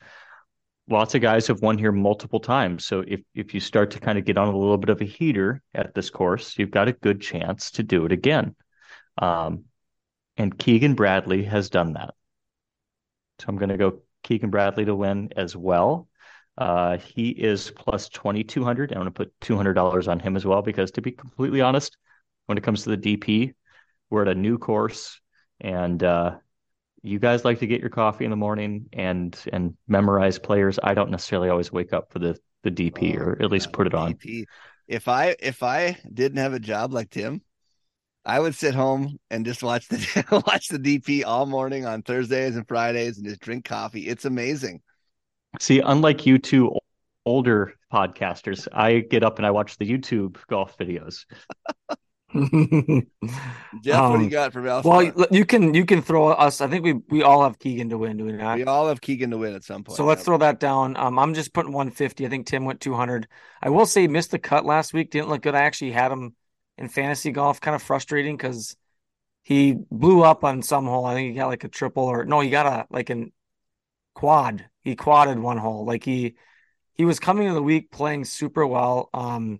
Lots of guys have won here multiple times. So if if you start to kind of get on a little bit of a heater at this course, you've got a good chance to do it again. Um, and Keegan Bradley has done that. So I'm going to go Keegan Bradley to win as well. Uh, he is plus 2,200. I'm going to put $200 on him as well because, to be completely honest, when it comes to the DP, we're at a new course, and uh, you guys like to get your coffee in the morning and and memorize players. I don't necessarily always wake up for the the DP or at least put it on. DP. If I if I didn't have a job like Tim, I would sit home and just watch the watch the DP all morning on Thursdays and Fridays and just drink coffee. It's amazing. See, unlike you two older podcasters, I get up and I watch the YouTube golf videos. Jeff, what do you Um, got for Alpha? Well, you can you can throw us. I think we we all have Keegan to win, do we not? we all have Keegan to win at some point. So let's Yep. throw that down. Um, I'm just putting 150. I think Tim went 200. I will say missed the cut last week. Didn't look good. I actually had him in fantasy golf. Kind of frustrating because he blew up on some hole. I think he got like a triple or no, he got a like an quad. He quadded one hole. Like he he was coming into the week playing super well. Um,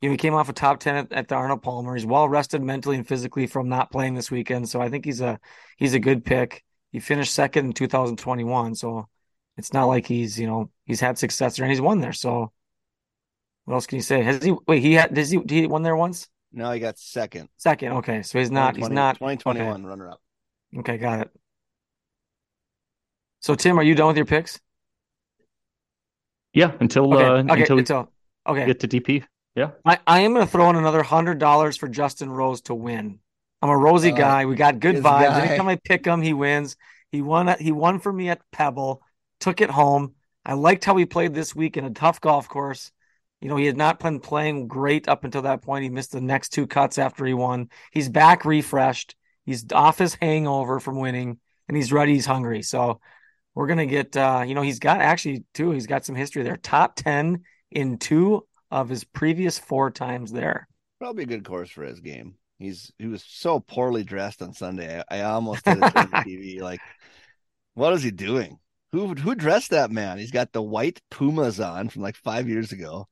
you know, he came off a top 10 at, at the Arnold Palmer. He's well rested mentally and physically from not playing this weekend. So I think he's a he's a good pick. He finished second in 2021. So it's not like he's, you know, he's had success there and he's won there. So what else can you say? Has he wait, he had does he did he won there once? No, he got second. Second. Okay. So he's not he's not 2021 runner up. Okay. okay, got it. So Tim, are you done with your picks? Yeah, until Okay, uh, okay, until until okay. get to DP. Yeah. I, I am going to throw in another hundred dollars for Justin Rose to win. I'm a Rosie Uh, guy. We got good vibes. guy. Anytime I pick him, he wins. He won. He won for me at Pebble. Took it home. I liked how he played this week in a tough golf course. You know, he had not been playing great up until that point. He missed the next two cuts after he won. He's back refreshed. He's off his hangover from winning, and he's ready. He's hungry. So we're gonna get. uh, You know, he's got actually too. He's got some history there. Top ten in two of his previous four times there. Probably a good course for his game. He's he was so poorly dressed on Sunday. I, I almost did it on the TV. Like, what is he doing? Who who dressed that man? He's got the white Pumas on from like five years ago,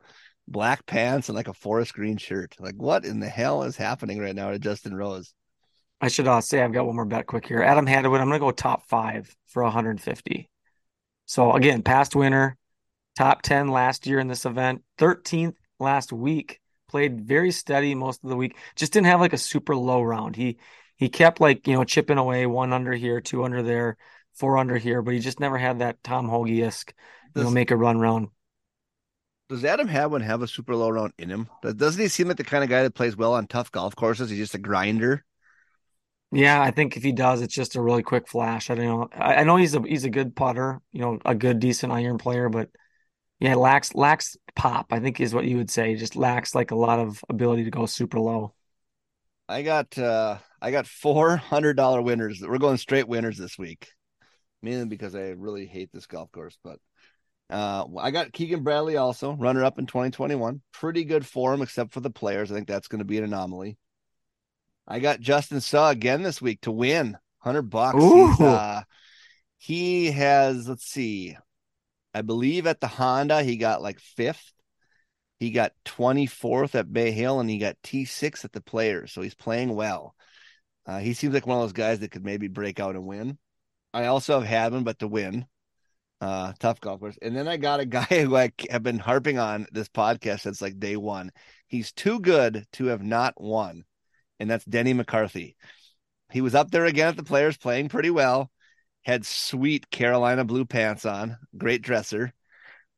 black pants and like a forest green shirt. Like, what in the hell is happening right now to Justin Rose? I should uh, say I've got one more bet quick here. Adam Hadwin, I'm going to go top five for 150. So again, past winner, top 10 last year in this event, 13th last week. Played very steady most of the week. Just didn't have like a super low round. He he kept like you know chipping away one under here, two under there, four under here, but he just never had that Tom Hoge esque you know make a run round. Does Adam Hadwin have a super low round in him? Does- Doesn't he seem like the kind of guy that plays well on tough golf courses? He's just a grinder. Yeah, I think if he does, it's just a really quick flash. I don't know. I, I know he's a he's a good putter, you know, a good decent iron player, but yeah, lacks lacks pop. I think is what you would say. He just lacks like a lot of ability to go super low. I got uh I got four hundred dollar winners. We're going straight winners this week. Mainly because I really hate this golf course, but uh I got Keegan Bradley also, runner up in 2021. Pretty good form except for the players. I think that's going to be an anomaly. I got Justin Suh again this week to win 100 bucks. Uh he has let's see. I believe at the Honda he got like 5th. He got 24th at Bay Hill and he got T6 at the Players. So he's playing well. Uh, he seems like one of those guys that could maybe break out and win. I also have had him, but to win. Uh, tough golf course. And then I got a guy who I have been harping on this podcast since like day one. He's too good to have not won, and that's Denny McCarthy. He was up there again at the Players, playing pretty well. Had sweet Carolina blue pants on, great dresser,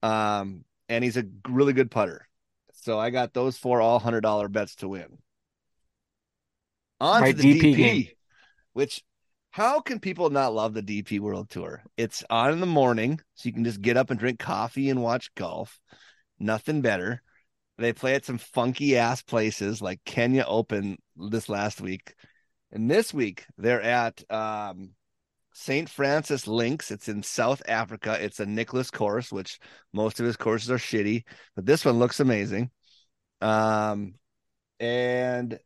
um, and he's a really good putter. So I got those four all hundred dollar bets to win. On Right, to the DP DP, which how can people not love the DP World Tour? It's on in the morning, so you can just get up and drink coffee and watch golf. Nothing better. They play at some funky ass places like Kenya Open this last week. And this week they're at um, St. Francis Links. It's in South Africa. It's a Nicklaus course, which most of his courses are shitty, but this one looks amazing. Um, and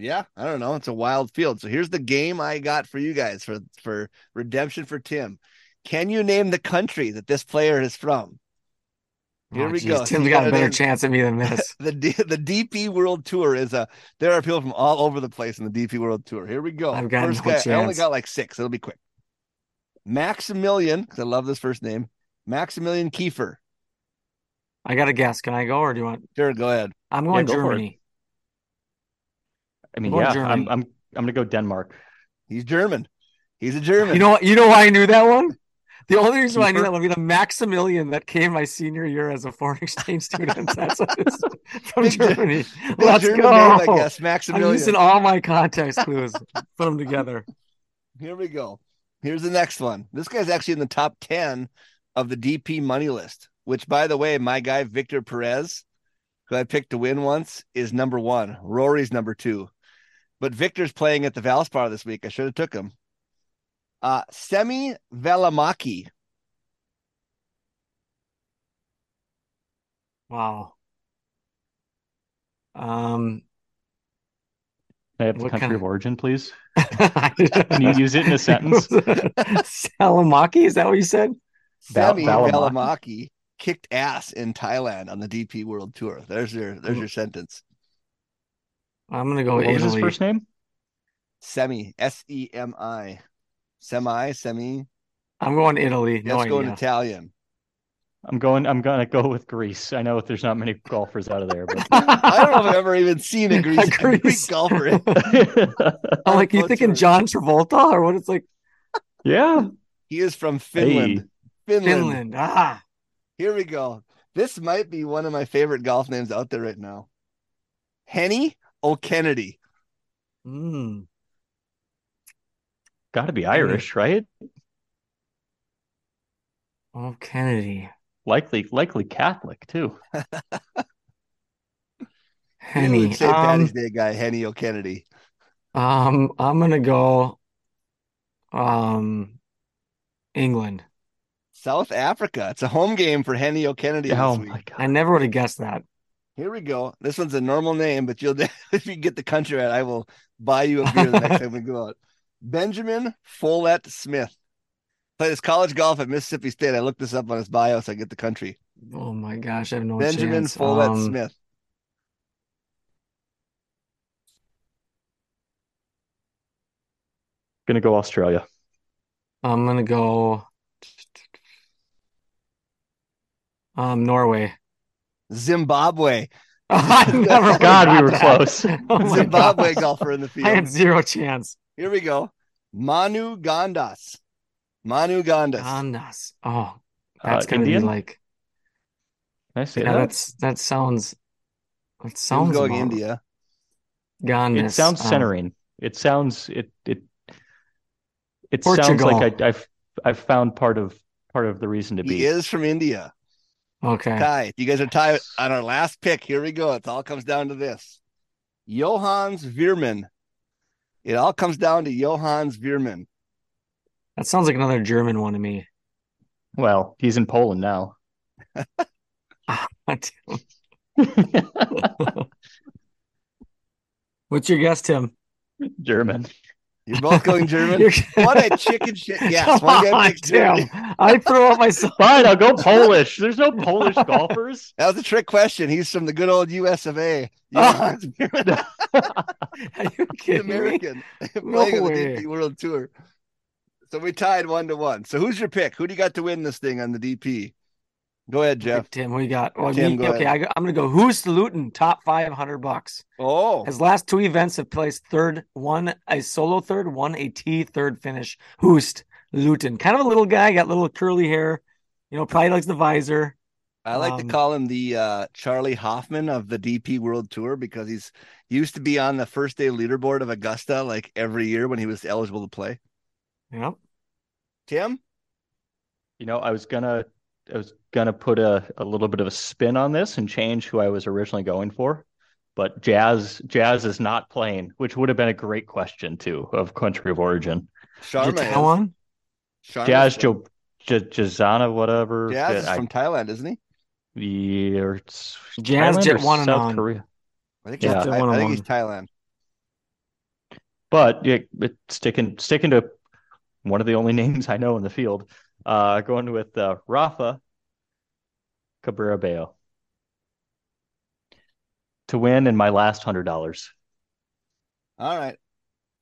yeah, I don't know. It's a wild field. So here's the game I got for you guys for for redemption for Tim. Can you name the country that this player is from? Here Oh, we geez, go. Tim's got a better name- chance at me than this. the the DP World Tour is a. There are people from all over the place in the DP World Tour. Here we go. I've got First no guy. I only got like six. It'll be quick. Maximilian, because I love this first name. Maximilian Kiefer. I got a guess. Can I go or do you want? Sure, go ahead. I'm going go for it. Germany. I mean, Going yeah, German. I'm I'm I'm gonna go Denmark. He's German. He's a German. You know what? You know why I knew that one? The only reason why I knew that one would be the Maximilian that came my senior year as a foreign exchange student. That's what it's from Big Germany. Big Let's German go. name, I guess. I'm Maximilian. using all my context clues. Put them together. Here we go. Here's the next one. This guy's actually in the top 10 of the DP money list, which, by the way, my guy, Victor Perez, who I picked to win once, is number one. Rory's number two. But Victor's playing at the Valspar this week. I should have took him. Uh, Semi Velamaki. Wow. Um, Can I have the country kind of of- origin, please? can you use it in a sentence? Salamaki, is that what you said? Semi Valimaki. Velamaki kicked ass in Thailand on the DP World Tour. There's your there's your sentence. I'm gonna go what was his first name? Semi S E M I. Semi, semi. I'm going Italy. No Let's go in. Italian. I'm going. I'm gonna go with Greece. I know there's not many golfers out of there, but I don't know if I've ever even seen a Greek, a Greek Greece. golfer. I'm like, you thinking John Travolta or what? It's like yeah, He is from Finland. Finland. Finland. Ah, Here we go. This might be one of my favorite golf names out there right now. Hennie O'Kennedy. mm. got to be Irish, right? oh Kennedy, Likely, likely Catholic too. Hennie. St. Patty's Um, Day guy, Hennie O'Kennedy. um, I'm gonna go. Um, England. South Africa. It's a home game for Hennie O'Kennedy Oh this week. my god! I never would have guessed that. Here we go. This one's a normal name, but you'll if you get the country right, I will buy you a beer the next time we go out. Benjamin Follett Smith. Played his college golf at Mississippi State. I looked this up on his bio so I get the country. Oh my gosh, I have no Benjamin chance. Follett Um, Smith. Gonna go Australia. I'm gonna go. Um, Norway. Zimbabwe. I never God, we were that. close. Oh Zimbabwe gosh. golfer in the field. I had field. zero chance. Here we go. Manu Gandas. Manu Gandas. Gandas. Oh, that's Uh, gonna Indian? be like. Can I say Yeah, that? that's that sounds. That sounds going about- India. Gandas. It sounds um, centering. It sounds it it it Portugal. sounds like I, I've I've found part of part of the reason to be. He be. is from India. Okay. Ty, you guys are tied on our last pick. Here we go. It all comes down to this. Johannes Veerman. It all comes down to Johannes Veerman. That sounds like another German one to me. Well, he's in Poland now. What's your guess, Tim? German. You're both going German. You're- what a chicken shit. Yes. Come one guy on, picks I throw up myself. Fine, I'll go Polish. There's no Polish golfers. That was a trick question. He's from the good old US of A. Johannes Veerman. Are you He's kidding me? American. No playing on the. DP World Tour. So we tied one to one. So who's your pick? Who do you got to win this thing on the DP? Go ahead, Jeff. Tim, what you got? Well, Tim, me- go okay, ahead. I, am gonna go. Joost Luiten? Top five hundred bucks. Oh, His last two events have placed third, one a solo third, one a T third finish. Joost Luiten, kind of a little guy, got little curly hair. You know, probably likes the visor. I like Um, to call him the uh, Charley Hoffman of the DP World Tour because he's he used to be on the first day leaderboard of Augusta like every year when he was eligible to play. Yep. Tim, You know, I was gonna I was gonna put a, a little bit of a spin on this and change who I was originally going for. But Jazz Jazz is not playing, which would have been a great question too of country of origin. Sharma. is. Jatawan? Jazz from- Jo J- Jazana, whatever. Jazz is I- from Thailand, isn't he? yeah, it's Jazz Thailand Jet or one South on. Korea. I think, Yeah. he's, I, I think he's. Thailand. But yeah, it, sticking sticking to one of the only names I know in the field. Uh, going with uh, Rafa Cabrera to win in my last hundred dollars. All right.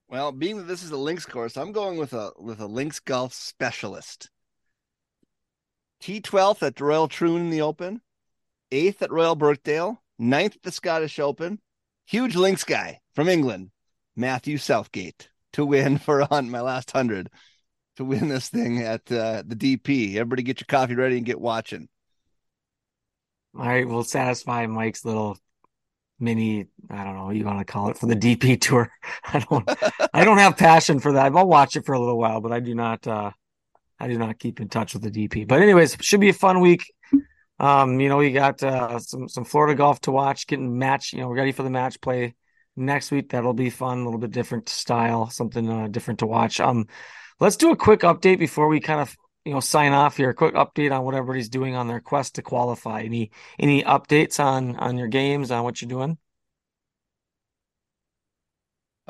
Well, being that this is a links course, I'm going with a with a links golf specialist. T12th at Royal Troon in the Open, eighth at Royal Birkdale, ninth at the Scottish Open. Huge links guy from England, Matthew Southgate, to win for a on my last hundred, to win this thing at uh, the DP. Everybody, get your coffee ready and get watching. All right, we'll satisfy Mike's little mini, I don't know what you want to call it for the DP tour. I don't I don't have passion for that. I'll watch it for a little while, but I do not uh I do not keep in touch with the DP. But anyways, should be a fun week. Um, you know, we got uh some some Florida golf to watch, getting match, you know, ready for the match play next week. That'll be fun, a little bit different style, something uh, different to watch. Um let's do a quick update before we kind of you know sign off here. A quick update on what everybody's doing on their quest to qualify. Any any updates on on your games on what you're doing?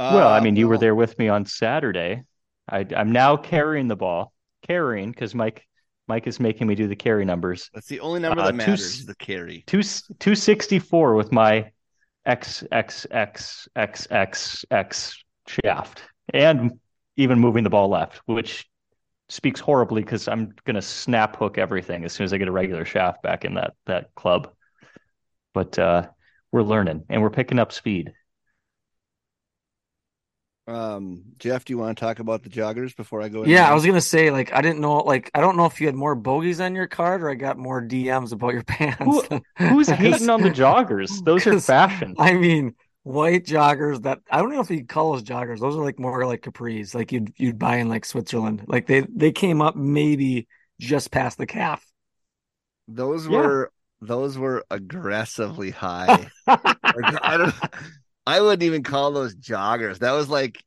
well, I Uh, mean, you were there with me on Saturday. I, I'm now carrying the ball, carrying because Mike Mike is making me do the carry numbers. That's the only number Uh, that two matters. s- is the carry. Two two sixty four with my X X X X X X shaft, and even moving the ball left, which speaks horribly because I'm gonna snap hook everything as soon as I get a regular shaft back in that that club. But uh, we're learning and we're picking up speed. Um, Jeff, do you want to talk about the joggers before I go? into Yeah, I was gonna say like I didn't know like I don't know if you had more bogeys on your card or I got more DMs about your pants. Who- Who's hating on the joggers? Those are fashion. I mean, white joggers that I don't know if you call those joggers. Those are like more like capris, like you'd you'd buy in like Switzerland. Like they they came up maybe just past the calf. Those Yeah. were those were aggressively high. I don't. I wouldn't even call those joggers. That was like,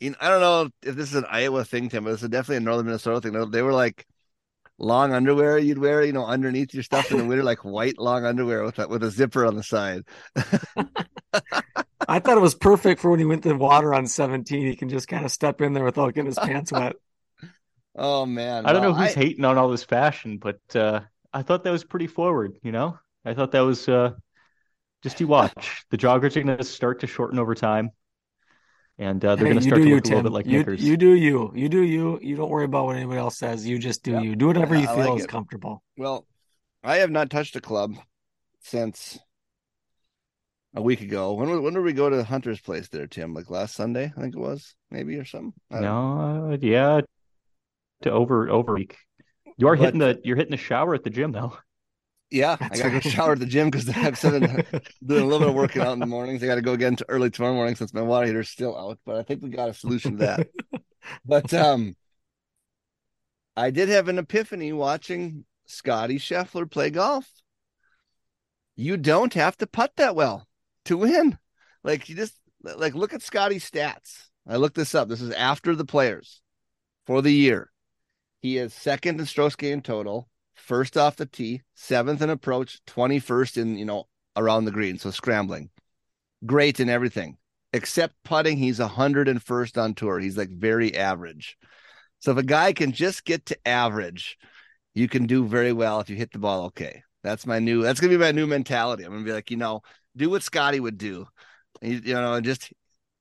you know, I don't know if this is an Iowa thing, Tim, but this is definitely a Northern Minnesota thing. They were like long underwear you'd wear, you know, underneath your stuff in the winter, like white long underwear with a, with a zipper on the side. I thought it was perfect for when he went to the water on 17. He can just kind of step in there without getting his pants wet. Oh man, I don't know Well, who's hating on all this fashion, but uh, I thought that was pretty forward. You know, I thought that was uh, just you watch. The joggers are going to start to shorten over time, and uh, they're Hey, going to start do to you, look a little bit like you, knickers. you do you. You do you. You don't worry about what anybody else says. You just do Yep. you. Do whatever you I feel like is it. comfortable. Well, I have not touched a club since a week ago. When when did we go to the Hunter's place there, Tim? Like last Sunday, I think it was, maybe or something. I don't no, yeah, to over over week. You are But- hitting the you're hitting the shower at the gym though. Yeah, I gotta go shower at the gym because I've been doing a little bit of working out in the mornings. I gotta go again to early tomorrow morning since my water heater's still out, but I think we got a solution to that. but um I did have an epiphany watching Scottie Scheffler play golf. You don't have to putt that well to win. Like you just like look at Scottie's stats. I looked this up. This is after the players for the year. He is second in strokes gained total, first off the tee, seventh in approach, 21st in, you know, around the green. So scrambling. Great in everything. Except putting, he's 101st on tour. He's like very average. So if a guy can just get to average, you can do very well if you hit the ball okay. That's my new that's gonna be my new mentality. I'm gonna be like, you know, do what Scottie would do. You, you know, just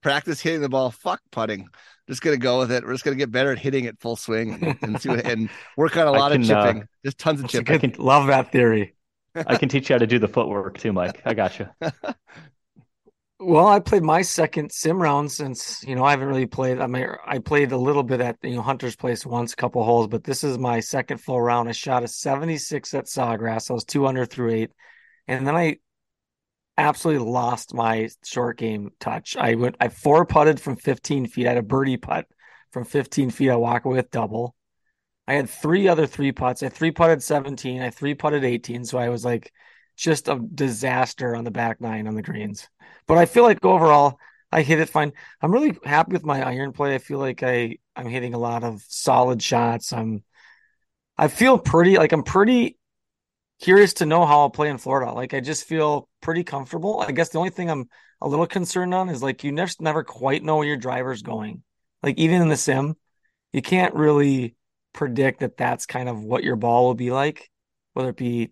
practice hitting the ball. Fuck putting. Just gonna go with it. We're just gonna get better at hitting it full swing and, and see what, and work on a lot of can, uh, chipping. just tons of That's a chipping. good, love that theory. I can teach you how to do the footwork too, Mike. I got you. Well, I played my second sim round since you know I haven't really played. I mean, I played a little bit at you know Hunter's Place once, a couple holes, but this is my second full round. I shot a 76 at Sawgrass. I was two under through eight, and then I absolutely lost my short game touch. I went, I four putted from 15 feet. I had a birdie putt from 15 feet. I walk away with double. I had three other three putts. I three putted 17. I three putted 18. So I was like just a disaster on the back nine on the greens. But I feel like overall I hit it fine. I'm really happy with my iron play. I feel like I I'm hitting a lot of solid shots. I'm I feel pretty like I'm pretty curious to know how I'll play in Florida. Like I just feel pretty comfortable. I guess the only thing I'm a little concerned on is like you never never quite know where your driver's going. Like even in the sim, you can't really predict that that's kind of what your ball will be like, whether it be,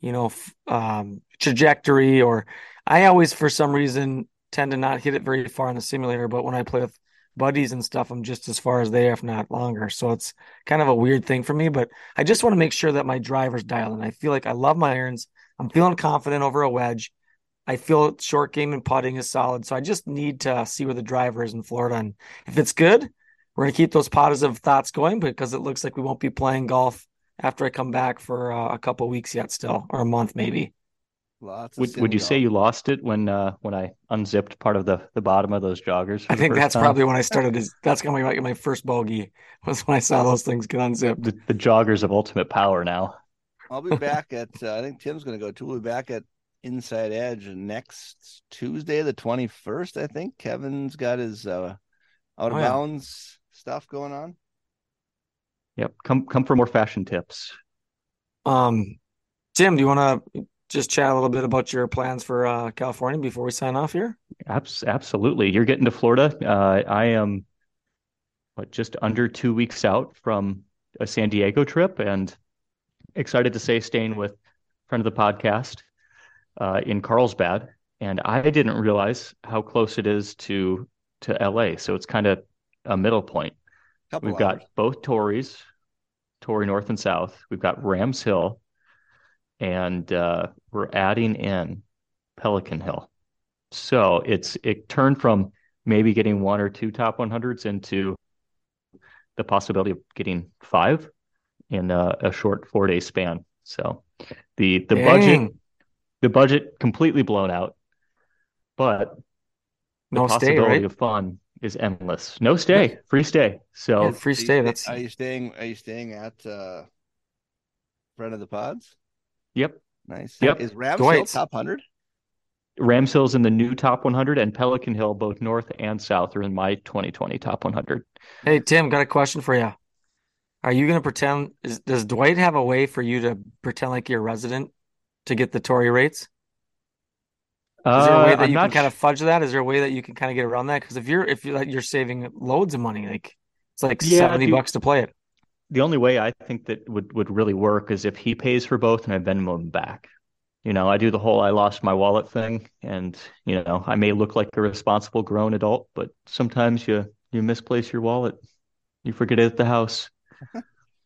you know, um, trajectory or I always for some reason tend to not hit it very far in the simulator, but when I play with buddies and stuff, I'm just as far as they, if not longer. So it's kind of a weird thing for me, but I just want to make sure that my driver's dialed in. I feel like I love my irons. I'm feeling confident over a wedge. I feel short game and putting is solid. So I just need to see where the driver is in Florida. And if it's good, we're going to keep those positive thoughts going because it looks like we won't be playing golf after I come back for uh, a couple weeks yet still, or a month maybe. Lots would would you say you lost it when uh, when I unzipped part of the, the bottom of those joggers? I think that's time? probably when I started. Is that's going to be my first bogey was when I saw those things get unzipped. The, the joggers of ultimate power now. I'll be back at. Uh, I think Tim's going to go too. We'll be back at Inside Edge next Tuesday, the twenty first. I think Kevin's got his uh, out of oh, bounds yeah. stuff going on. Yep, come come for more fashion tips. Um, Tim, do you want to just chat a little bit about your plans for uh, California before we sign off here? Absolutely. You're getting to Florida. Uh, I am what, just under two weeks out from a San Diego trip and excited to say staying with friend of the podcast uh, in Carlsbad. And I didn't realize how close it is to to LA. So it's kind of a middle point. Couple We've hours. got both Torreys, Torrey North and South. We've got Rams Hill, and uh, we're adding in Pelican Hill. So it's it turned from maybe getting one or two top 100s into the possibility of getting five in a, a short four day span. So the the Dang. budget the budget completely blown out, but the no possibility stay, right? of fun is endless. No stay, free stay. So yeah, free stay. That's are you staying? Are you staying at uh, front of the pods? Yep. Nice. Yep. Is Rams Hill top 100? Rams Hill's in the new top 100, and Pelican Hill, both north and south, are in my 2020 top 100. Hey, Tim, got a question for you. Are you going to pretend? Is, does Dwight have a way for you to pretend like you're a resident to get the Torrey rates? Is there a way uh, that you can kind of fudge that? Is there a way that you can kind of get around that? Because if you're if you're, like, you're saving loads of money, like it's like yeah, seventy bucks to play it the only way I think that would would really work is if he pays for both and I Venmo him back. You know, I do the whole I lost my wallet thing, and you know, I may look like a responsible grown adult, but sometimes you you misplace your wallet, you forget it at the house.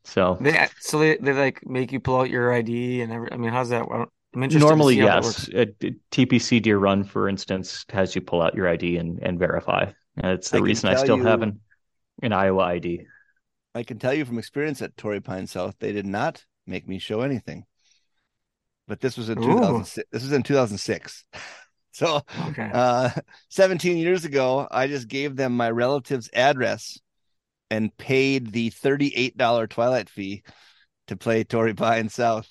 So they so they, they like make you pull out your ID and every. I mean, how's that? I'm interested. Normally, yes. A, TPC Deere Run, for instance, has you pull out your ID and and verify. And it's the I reason I still you... have an an Iowa ID. I can tell you from experience at Torrey Pine South, they did not make me show anything. But this was in 2006. This was in 2006. so, okay. uh, 17 years ago, I just gave them my relative's address and paid the $38 twilight fee to play Torrey Pine South.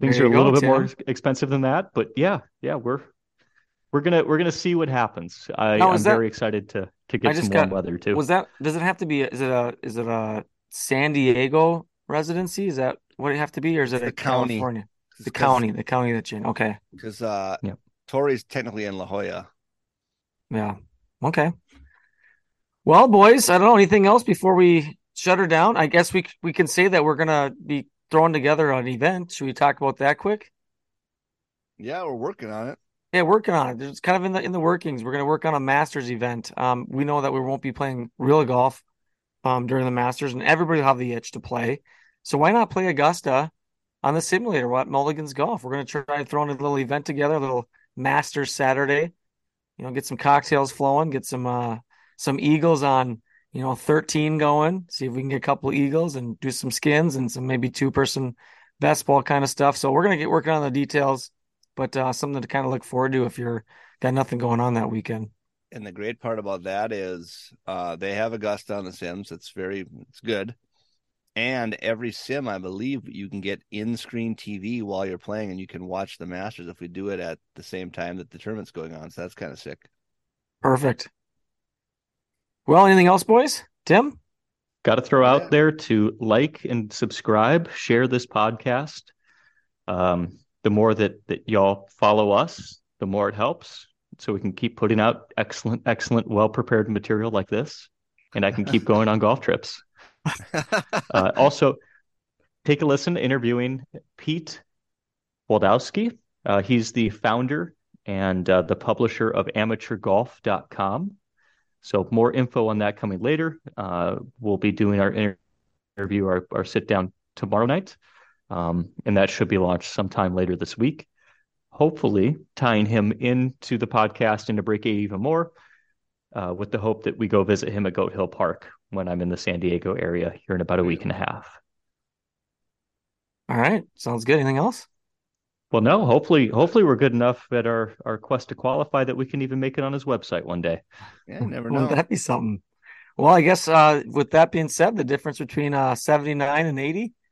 Things are a little bit Tim. more expensive than that, but yeah, yeah, we're we're gonna we're gonna see what happens. I, am very excited to to get some warm got, weather too. Was that does it have to be? Is it a is it a San Diego residency? Is that what it have to be, or is it a county? California? The county, the county that you're in. Okay, because uh, yep. Torrey's technically in La Jolla. Yeah. Okay. Well, boys, I don't know anything else before we shut her down. I guess we we can say that we're gonna be throwing together an event. Should we talk about that quick? Yeah, we're working on it. Yeah, working on it. It's kind of in the in the workings. We're going to work on a Masters event. Um, we know that we won't be playing real golf um, during the Masters, and everybody will have the itch to play. So why not play Augusta on the simulator? What Mulligan's Golf? We're going to try throwing a little event together, a little Masters Saturday. You know, get some cocktails flowing, get some uh, some eagles on. You know, thirteen going. See if we can get a couple eagles and do some skins and some maybe two person best ball kind of stuff. So we're going to get working on the details but uh, something to kind of look forward to if you're got nothing going on that weekend. And the great part about that is uh, they have Augusta on the Sims. It's very it's good. And every sim, I believe, you can get in-screen TV while you're playing, and you can watch the Masters if we do it at the same time that the tournament's going on. So that's kind of sick. Perfect. Well, anything else, boys? Tim? Got to throw out there to like and subscribe, share this podcast. Um, the more that, that y'all follow us, the more it helps. So we can keep putting out excellent, excellent, well prepared material like this. And I can keep going on golf trips. Uh, also, take a listen interviewing Pete Wlodkowski. Uh, he's the founder and uh, the publisher of amateurgolf.com. So more info on that coming later. Uh, we'll be doing our interview, our, our sit down tomorrow night. Um, and that should be launched sometime later this week. Hopefully, tying him into the podcast and to break it even more, uh, with the hope that we go visit him at Goat Hill Park when I'm in the San Diego area here in about a week and a half. All right. Sounds good. Anything else? Well, no. Hopefully, hopefully we're good enough at our our quest to qualify that we can even make it on his website one day. Yeah, never Wouldn't know. That'd be something? Well, I guess uh, with that being said, the difference between uh, 79 and 80,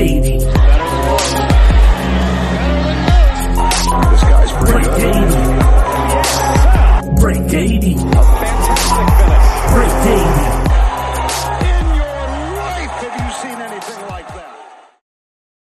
baby. This guy's. Davey. Davey.